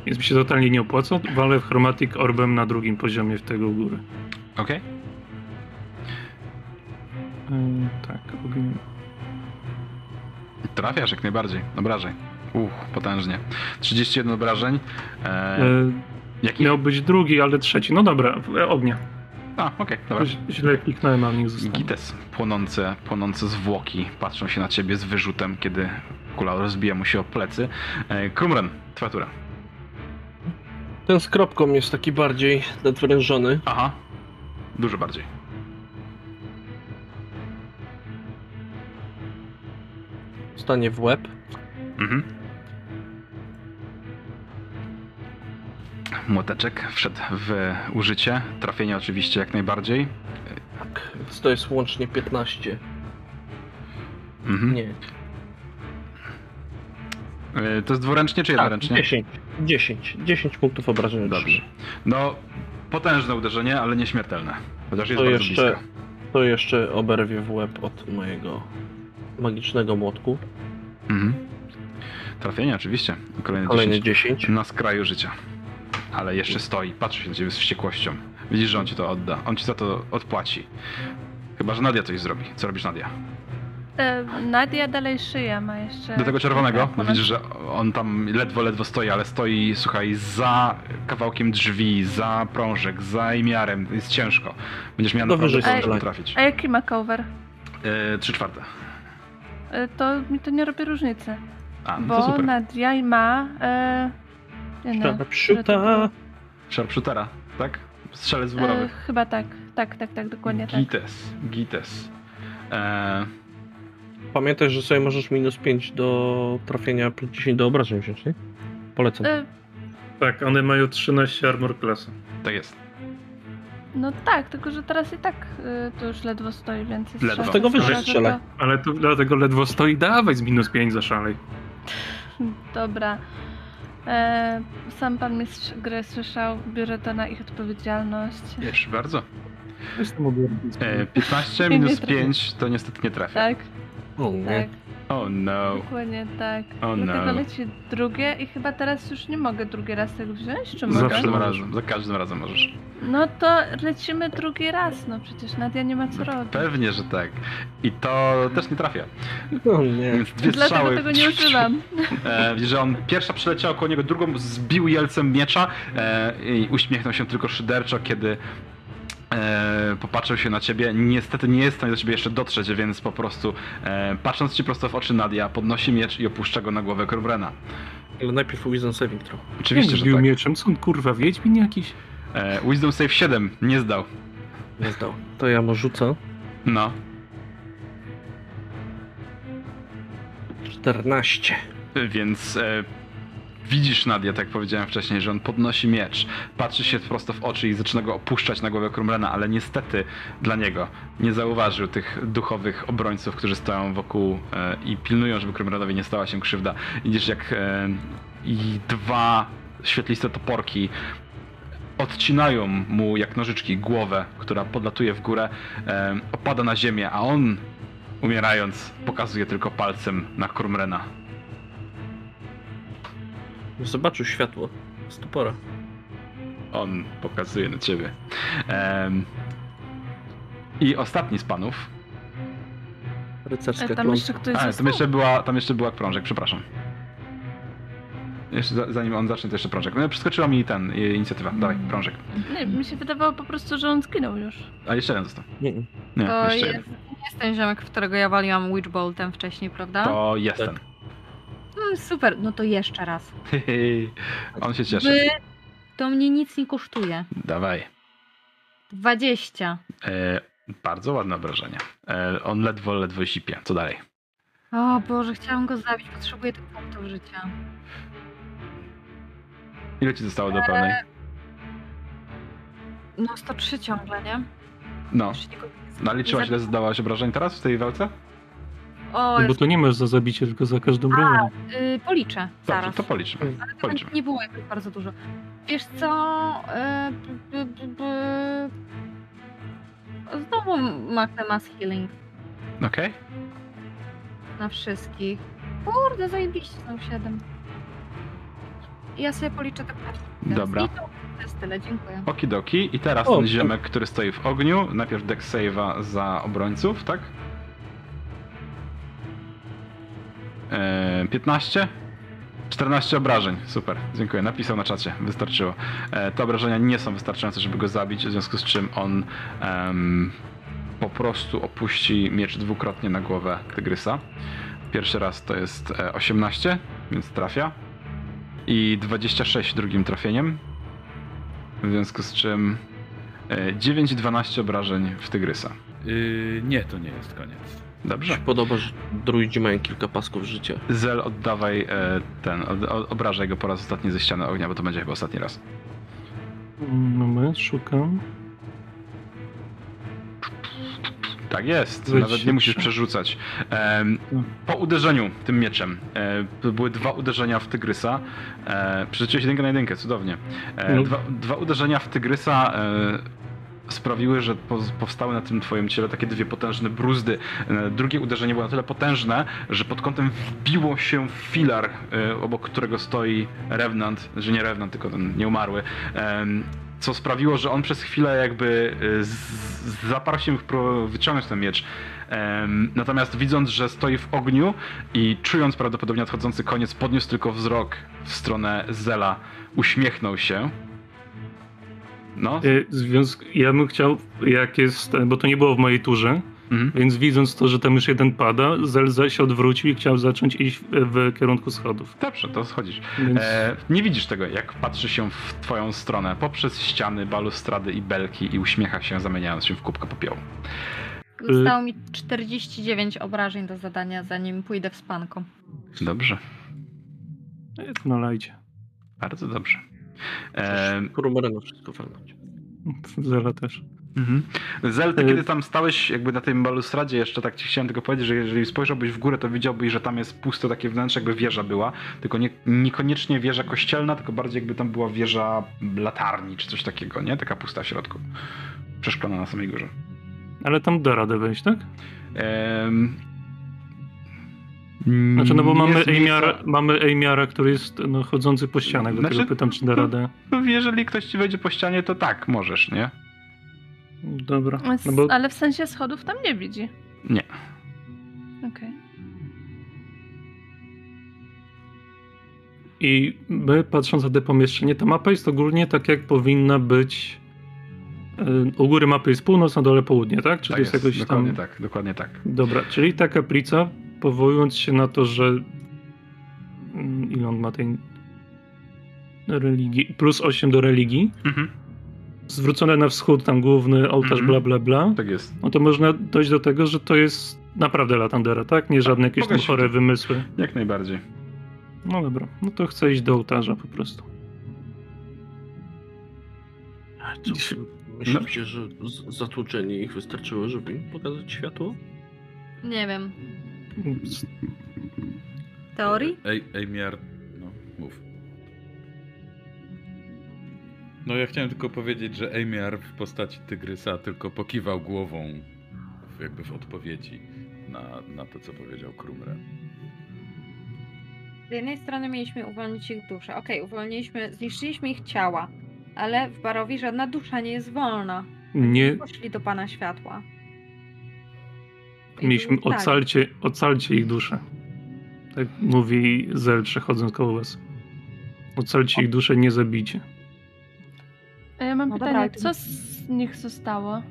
Więc mi się totalnie nie opłaca. Walę w Chromatic Orbem na drugim poziomie w tego u góry. Okej? Yy, tak, ogień. Trafiasz jak najbardziej. Obrażeń. Uch, potężnie. 31 obrażeń. E, Yy, jaki? miał być drugi, ale trzeci. No dobra, e, ognia. A, okej, dobra. Źle kliknąłem, ale niech zostanie. Gites, płonące, płonące zwłoki patrzą się na ciebie z wyrzutem, kiedy kula rozbija mu się o plecy. E, Krumren, twoja tura. Ten z kropką jest taki bardziej nadwrężony. Aha, dużo bardziej. Stanie w łeb. Mhm. Młoteczek wszedł w użycie. Trafienie oczywiście jak najbardziej. Tak, więc to jest łącznie 15. Mhm. Nie. E, To jest dwuręcznie czy Tak, jednoręcznie? 10. 10. 10 punktów obrażenia. Dobrze. No, potężne uderzenie, ale nieśmiertelne. Chociaż jest To bardzo jeszcze, blisko. to jeszcze oberwie w łeb od mojego magicznego młotku. Mhm. Trafienie oczywiście. Kolejne Kolejne 10. 10. Na skraju życia. Ale jeszcze stoi, patrzy się na ciebie z wściekłością. Widzisz, że on ci to odda. On ci za to odpłaci. Chyba, że Nadia coś zrobi. Co robisz, Nadia? E, Nadia dalej szyja ma jeszcze. Do tego czerwonego? Tak, No ponad- widzisz, że on tam ledwo, ledwo stoi, ale stoi, słuchaj, za kawałkiem drzwi, za prążek, za imiarem. Jest ciężko. Będziesz miał naprawdę strzelaj. trafić. A jaki ma cover? E, Trzy czwarte. E, To mi to nie robi różnicy. A, no to Bo super. Nadia ma. E, no, Sharpshoota. Sharpshootera, tak? Strzelec e, wyborowy. chyba tak. Tak, tak, tak, dokładnie tak. Gites, Gites. E, Pamiętaj, że sobie możesz minus 5 do trafienia plus 10 do obrażeń wziąć, nie? Polecam. E, Tak, one mają 13 armor klasy. tak jest. no tak, tylko że teraz i tak y, to już ledwo stoi, więc jest Ledwo. szansa, Z tego wyżej że strzelaj. Ale tu dlatego ledwo stoi, dawaj z minus 5 za szalej. To... Dobra. E, sam pan mistrz gry słyszał, biorę to na ich odpowiedzialność. Proszę bardzo. E, 15 Nie minus trafię. 5 to niestety nie trafia. Tak, O, nie. tak, Oh no. dokładnie tak. Oh Dlatego no. leci drugie i chyba teraz już nie mogę drugi raz tego wziąć, czy Za mogę? każdym możesz. razem, za każdym razem możesz. No to lecimy drugi raz, no przecież Nadia nie ma co robić. Pewnie, że tak. I to też nie trafia. O nie. Więc dwie Dlatego strzały. tego nie używam. E, że on pierwsza przeleciała koło niego, drugą zbił jelcem miecza e, i uśmiechnął się tylko szyderczo, kiedy e, popatrzył się na ciebie. Niestety nie jest w stanie do ciebie jeszcze dotrzeć, więc po prostu e, patrząc ci prosto w oczy Nadia, podnosi miecz i opuszcza go na głowę Korbrena. Ale najpierw Wisdom Saving Throw. Oczywiście, że tak. mieczem, co on kurwa, wiedźmin jakiś? E, Wisdom Save 7 nie zdał. Nie zdał. To ja mu rzucę. No. 14. Więc e, widzisz Nadia, tak jak powiedziałem wcześniej, że on podnosi miecz, patrzy się prosto w oczy i zaczyna go opuszczać na głowę Krumrena, ale niestety dla niego nie zauważył tych duchowych obrońców, którzy stoją wokół e, i pilnują, żeby Krumrenowi nie stała się krzywda. Widzisz jak e, i dwa świetliste toporki odcinają mu jak nożyczki głowę, która podlatuje w górę, e, opada na ziemię, a on umierając pokazuje tylko palcem na Krumrena. Zobaczył światło z topora. On pokazuje na ciebie. Em, I ostatni z panów. Rycerska E, Tam klątwa. jeszcze ktoś A, tam został? jeszcze była, tam jeszcze była prążek, przepraszam. Jeszcze za, zanim on zacznie, to jeszcze prążek. No, przeskoczyła mi ten, i- inicjatywa. Dawaj, prążek. Nie, mi się wydawało po prostu, że on zginął już. A jeszcze jeden został. Nie, nie. Nie, To jeszcze jest, jeden. jest ten ziomek, w którego ja waliłam Witchboltem wcześniej, prawda? To jest Tak. ten. Mm, super, no to jeszcze raz. on się cieszy. Wy, to mnie nic nie kosztuje. Dawaj. 20. E, bardzo ładne obrażenia. E, on ledwo, ledwo sipie. Co dalej? O Boże, chciałam go zabić, potrzebuję tych punktów życia. Ile ci zostało do pełnej? No 103 ciągle, nie? No. Nie Naliczyłaś, ile zabiję. zdałaś obrażeń teraz w tej walce? O, Bo to nie masz za zabicie, tylko za każdą broń. y, policzę Dobrze, zaraz. to policzmy. Ale to Policzmy. nie było jakoś bardzo dużo. Wiesz co? y, b, b, b, b... Znowu machnę mass healing Okej. na wszystkich. Kurde, zajebiście są 7. Ja sobie policzę te punktów. Dobra. I to jest tyle, dziękuję. Okidoki. I teraz O, ten ziomek, który stoi w ogniu. Najpierw deck save'a za obrońców, tak? Eee, 15? 14 obrażeń. Super, dziękuję. Napisał na czacie, wystarczyło. E, te obrażenia nie są wystarczające, żeby go zabić, w związku z czym on em, po prostu opuści miecz dwukrotnie na głowę tygrysa. Pierwszy raz to jest e, 18, więc trafia. I 26 drugim trafieniem. W związku z czym e, 9 i 12 obrażeń w tygrysa. Yy, nie, to nie jest koniec. Mi Dobrze. się podoba, że druidzi mają kilka pasków życia. Zel, oddawaj e, ten, od, od, obrażaj go po raz ostatni ze ściany ognia, bo to będzie chyba ostatni raz. Moment, szukam. Tak jest, nawet nie musisz prze- przerzucać. Em, po uderzeniu tym mieczem, e, to były dwa uderzenia w tygrysa. E, przerzuciłeś jedynkę na jedynkę, cudownie. E, No. dwa, dwa uderzenia w tygrysa e, sprawiły, że po, powstały na tym twoim ciele takie dwie potężne bruzdy. E, drugie uderzenie było na tyle potężne, że pod kątem wbiło się w filar, e, obok którego stoi Revenant, że nie Revenant, tylko ten nieumarły. Co sprawiło, że on przez chwilę jakby z- zaparł się wyciągnąć ten miecz. Natomiast widząc, że stoi w ogniu i czując prawdopodobnie nadchodzący koniec, podniósł tylko wzrok w stronę Zela, uśmiechnął się. No, Y. Ja bym chciał, jak jest, bo to nie było w mojej turze, mhm. więc widząc to, że tam już jeden pada, Zelza się odwrócił i chciał zacząć iść w, w kierunku schodów. dobrze, to schodzisz. Więc E, nie widzisz tego, jak patrzy się w twoją stronę poprzez ściany, balustrady i belki i uśmiecha się, zamieniając się w kubkę popiołu. Zostało mi 49 obrażeń do zadania, zanim pójdę w spanko. Dobrze, Nalajcie. bardzo dobrze. Krumerego wszystko walnąć. Zera też. Mhm. Zel, ty kiedy tam stałeś jakby na tym balustradzie jeszcze, tak ci chciałem tylko powiedzieć, że jeżeli spojrzałbyś w górę, to widziałbyś, że tam jest puste takie wnętrze, jakby wieża była, tylko nie, niekoniecznie wieża kościelna, tylko bardziej jakby tam była wieża latarni, czy coś takiego, nie? Taka pusta w środku. Przeszklona na samej górze. Ale tam da radę wejść, tak? Ehm... Znaczy, no bo mamy jest Ejmiara, miejsca- mamy Ejmiara, który jest no, chodzący po ścianach, dlatego Znaczy- pytam, czy da radę. No, jeżeli ktoś ci wejdzie po ścianie, to tak, możesz, nie? Dobra. S- No bo Ale w sensie schodów tam nie widzi. Nie. Okej. I my, patrząc na te pomieszczenie, ta mapa jest ogólnie tak, jak powinna być. y, U góry mapy jest północ, na dole południe, tak? Czy tak to jest, jakoś dokładnie tam. tak, dokładnie tak. Dobra, czyli ta kaplica, powołując się na to, że. mm, Ile on ma tej religii? Plus 8 do religii. Mhm. Zwrócone na wschód, tam główny ołtarz, Mhm. bla, bla, bla. Tak jest. No to można dojść do tego, że to jest naprawdę Latandera, tak? Nie żadne jakieś tam chore to- wymysły. Jak najbardziej. No dobra, no to chcę iść do ołtarza po prostu. Co, myślicie, że z- zatłuczenie ich wystarczyło, żeby im pokazać światło? Nie wiem. Teorii? Ej, Ejmiar, no, mów. No ja chciałem tylko powiedzieć, że Ejmiar w postaci tygrysa tylko pokiwał głową jakby w odpowiedzi na, na to, co powiedział Krumre. Z jednej strony mieliśmy uwolnić ich duszę. Okej, uwolniliśmy, zniszczyliśmy ich ciała, ale w Barowi żadna dusza nie jest wolna. Nie, Poszli do Pana Światła. Mieliśmy tak. ocalcie, ocalcie ich duszę. Tak mówi Zel przechodząc koło was. Ocalcie ich duszę, nie zabicie. A ja mam No dobra, pytanie, to- co z nich zostało?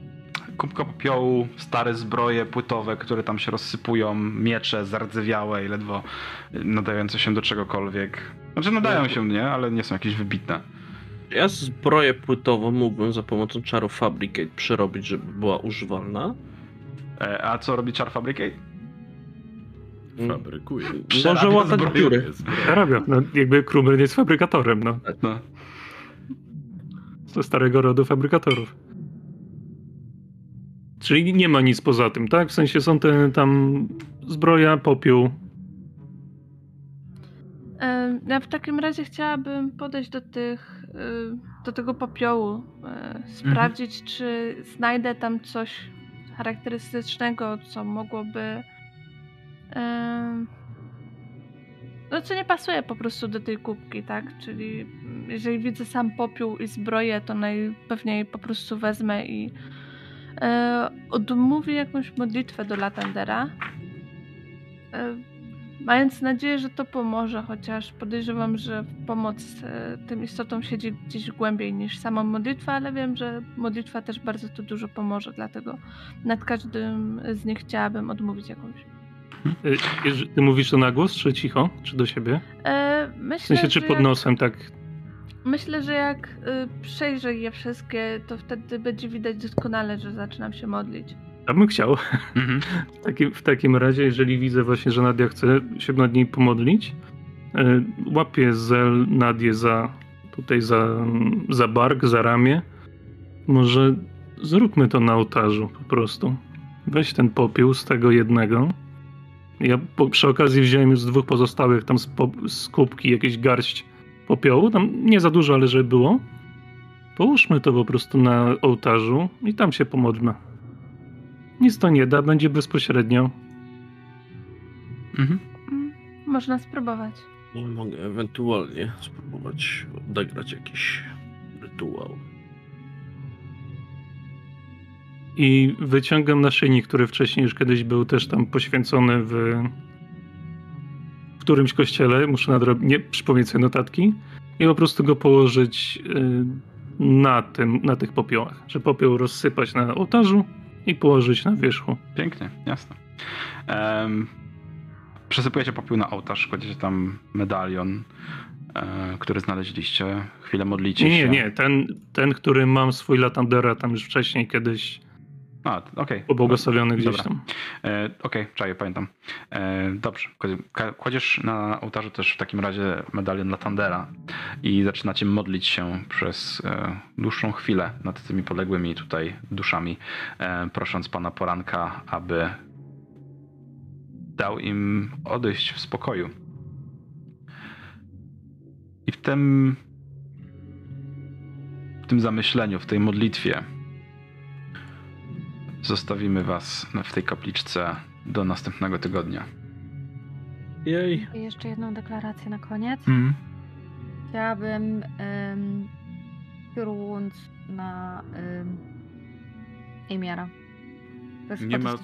Kubka popiołu, stare zbroje płytowe, które tam się rozsypują, miecze zardzewiałe i ledwo nadające się do czegokolwiek. Znaczy nadają się, nie? Ale nie są jakieś wybitne. Ja zbroję płytową mógłbym za pomocą czaru Fabricate przerobić, żeby była używalna. E, a co robi Char Fabricate? Fabrykuję. Może Przerabia łatać dziury. Hrabia, no jakby Krumer jest fabrykatorem, no. No. Ze starego rodu fabrykatorów. Czyli nie ma nic poza tym, tak? W sensie są te tam zbroja, popiół. Ja w takim razie chciałabym podejść do tych, e, do tego popiołu, e, sprawdzić, czy znajdę tam coś charakterystycznego, co mogłoby. e, No, co nie pasuje po prostu do tej kubki, tak? Czyli jeżeli widzę sam popiół i zbroję, to najpewniej po prostu wezmę i e, odmówię jakąś modlitwę do Latandera. E, Mając nadzieję, że to pomoże, chociaż podejrzewam, że pomoc e, tym istotom siedzi gdzieś głębiej niż sama modlitwa, ale wiem, że modlitwa też bardzo tu dużo pomoże, dlatego nad każdym z nich chciałabym odmówić jakąś. Y, jeż- Ty mówisz to na głos, czy cicho? Czy do siebie? E, W myślę, sensie, czy pod nosem, tak? myślę, że jak y, przejrzę je wszystkie, to wtedy będzie widać doskonale, że zaczynam się modlić. Ja bym chciał. Mhm. W takim, w takim razie, jeżeli widzę właśnie, że Nadia chce się nad niej pomodlić, y, łapię Zel Nadię za tutaj za, za bark, za ramię. Może zróbmy to na ołtarzu po prostu. Weź ten popiół z tego jednego. Ja po, przy okazji wziąłem już z dwóch pozostałych tam z, po, z kubki jakieś garść popiołu. Tam nie za dużo, ale żeby było. Połóżmy to po prostu na ołtarzu i tam się pomodlmy. Nic to nie da, będzie bezpośrednio. Mhm. Mm, można spróbować. Ja mogę ewentualnie spróbować odegrać jakiś rytuał. I wyciągam naszyjnik, który wcześniej już kiedyś był też tam poświęcony w, w którymś kościele. Muszę nadrobić, nie przypomnieć sobie notatki. I po prostu go położyć y, na, tym, na tych popiołach. Że popioł rozsypać na ołtarzu i położyć na wierzchu. Pięknie, jasne. Um, przesypujecie popiół na ołtarz, kładziecie tam medalion, e, który znaleźliście. Chwilę modlicie Nie, się. nie, nie. Ten, ten, który mam swój Latandera tam już wcześniej kiedyś A, okej. Pobłogosławiony gdzieś Dobra. tam. E, Okej, czaję, pamiętam. E, dobrze. Kładziesz na ołtarzu też w takim razie medalion dla Tandera i zaczynacie modlić się przez e, dłuższą chwilę nad tymi poległymi tutaj duszami, e, prosząc pana poranka, aby dał im odejść w spokoju. I w tym, w tym zamyśleniu, w tej modlitwie zostawimy was w tej kapliczce do następnego tygodnia. Jej. I jeszcze jedną deklarację na koniec. Chciałabym um, kierując na um, Emiara. To jest Nie ma-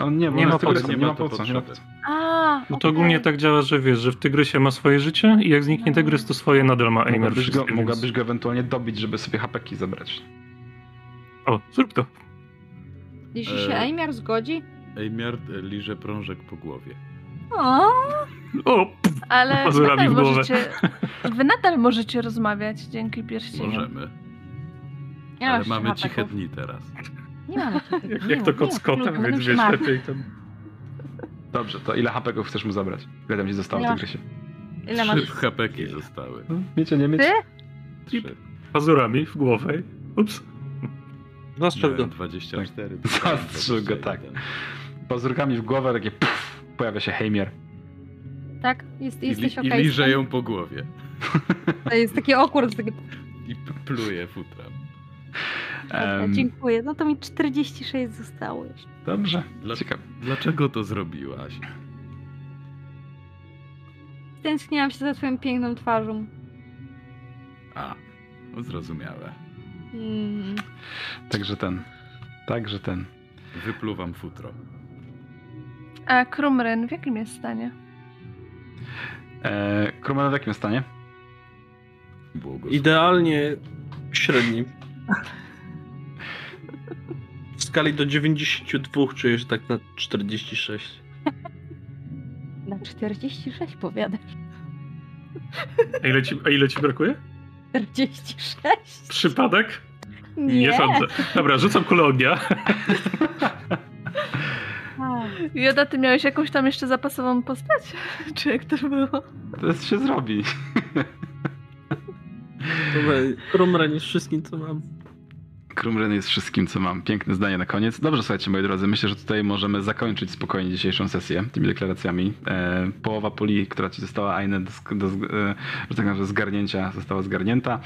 On nie, bo Nie ma jest po co, nie ma po co. to Nie ma po potrzeby. co. A, No to okej. ogólnie tak działa, że wiesz, że w Tygrysie ma swoje życie i jak zniknie No. Tygrys, to swoje nadal ma Eimer. Mogłabyś go, więc- mogłabyś go ewentualnie dobić, żeby sobie hapeki zabrać. O, zrób to. Jeśli się E, Emiar zgodzi. Ejmiard e, liże prążek po głowie. O, O, Ale Pazurami nadal w głowę. możecie, wy nadal możecie rozmawiać dzięki pierścieniom. Możemy. nie Ale mamy ciche dni teraz. Nie mamy jak, jak to kot z kotem, więc już wiesz, lepiej tam. Dobrze, to ile hapeków chcesz mu zabrać? Ile tam ci zostało w Ja. tygrysie? Ile masz? Trzy hapeki zostały. No, Wiecie, nie mieć? Ty? Trzy. Pazurami w głowę. Ups. Zastrzel go. Miałem 24. Zastrzel go, tak. 21. Pazurkami w głowę, takie puf, pojawia się Heimir. Tak? Jest, I, jesteś okej I liże ją po głowie. To jest taki awkward. Taki... I pluje futrem. Em, Dziękuję. No to mi 46 zostało jeszcze. dobrze, Dla-. Dlaczego to zrobiłaś? Stęskniłam się za twoją piękną twarzą. A, zrozumiałe. Mm. Także ten. Także ten. Wypluwam futro. A Krumryn w jakim jest stanie? E, Krumel w jakim stanie? Błogosław. Idealnie średni. W skali do 92 czujesz tak na 46. Na 46 powiadasz. A ile ci, a ile ci brakuje? 46? Przypadek? Nie. sądzę. Dobra, rzucam kulę ognia. A, Joda, ty miałeś jakąś tam jeszcze zapasową postać? Czy jak to było? To jest się zrobi. Dobra, jest wszystkim, co mam. Krumren jest wszystkim, co mam. Piękne zdanie na koniec. Dobrze, słuchajcie, moi drodzy, myślę, że tutaj możemy zakończyć spokojnie dzisiejszą sesję tymi deklaracjami. E, połowa puli, która ci została, Aine, do, do, e, że tak zgarnięcia, została zgarnięta.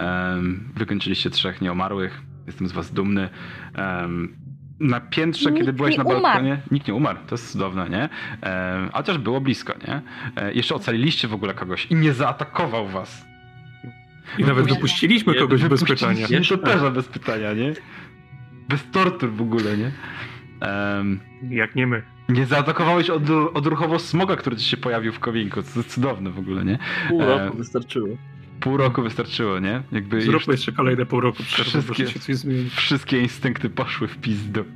E, wykończyliście trzech nieomarłych. Jestem z was dumny. E, na piętrze, Nikt kiedy byłeś na balkonie, umarł. nikt nie umarł. To jest cudowne, nie? E, chociaż było blisko, nie? E, jeszcze ocaliliście w ogóle kogoś i nie zaatakował was. I nawet Nie. dopuściliśmy kogoś bez pytania. Wypuściliście toperza bez pytania, nie? Bez tortur w ogóle, nie? Em, Jak nie my. nie zaatakowałeś od, odruchowo smoga, który ci się pojawił w kowinku. To jest cudowne w ogóle, nie? Pół E, roku wystarczyło. Pół roku wystarczyło, nie? Jakby już Zróbmy jeszcze kolejne pół roku przerwy, Wszystkie- się coś zmieni. wszystkie instynkty poszły w pizdu.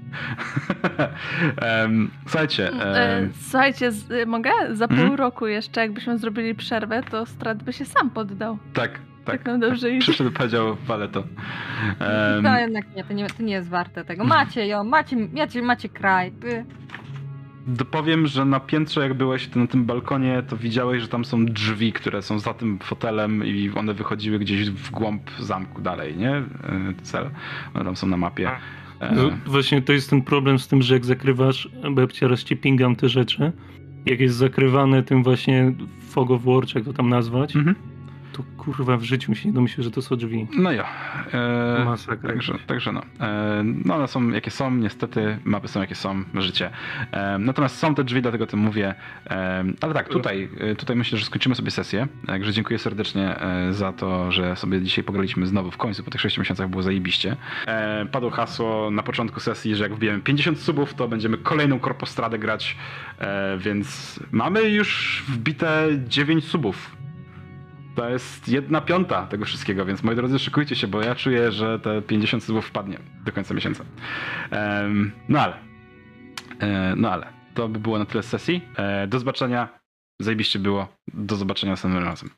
Em, słuchajcie, em, słuchajcie, z, mogę? Za pół Mhm. roku jeszcze, jakbyśmy zrobili przerwę, to Strat by się sam poddał. tak, tak. Tak nam dobrze idzie. Przyszedł, powiedział, wale to. Em, To jednak nie to, nie, to nie jest warte tego. Macie ją, macie, macie, macie kraj. Ty. Dopowiem, że na piętrze jak byłeś na tym balkonie, to widziałeś, że tam są drzwi, które są za tym fotelem i one wychodziły gdzieś w głąb zamku dalej, nie? E, Cel. One tam są na mapie. E, No, właśnie to jest ten problem z tym, że jak zakrywasz, bo ja cię rozcipingam te rzeczy, jak jest zakrywane tym właśnie fog of war, jak to tam nazwać, Mhm. To kurwa w życiu mi się nie domyślę, że to są drzwi. No jo. E, Masakra. Także, także no. E, no one są jakie są, niestety mapy są jakie są, życie. E, natomiast są te drzwi, dlatego o tym mówię. E, ale tak, tutaj, e, tutaj myślę, że skończymy sobie sesję. Także dziękuję serdecznie e, za to, że sobie dzisiaj pograliśmy znowu w końcu. Po tych 6 miesiącach było zajebiście. E, padło hasło na początku sesji, że jak wbijemy 50 subów, to będziemy kolejną korpostradę grać. Więc mamy już wbite 9 subów. To jest jedna piąta tego wszystkiego, więc moi drodzy, szykujcie się, bo ja czuję, że te 50 subów wpadnie do końca miesiąca. Em, no ale. E, no ale. To by było na tyle z sesji. E, do zobaczenia. Zajebiście było. Do zobaczenia następnym razem.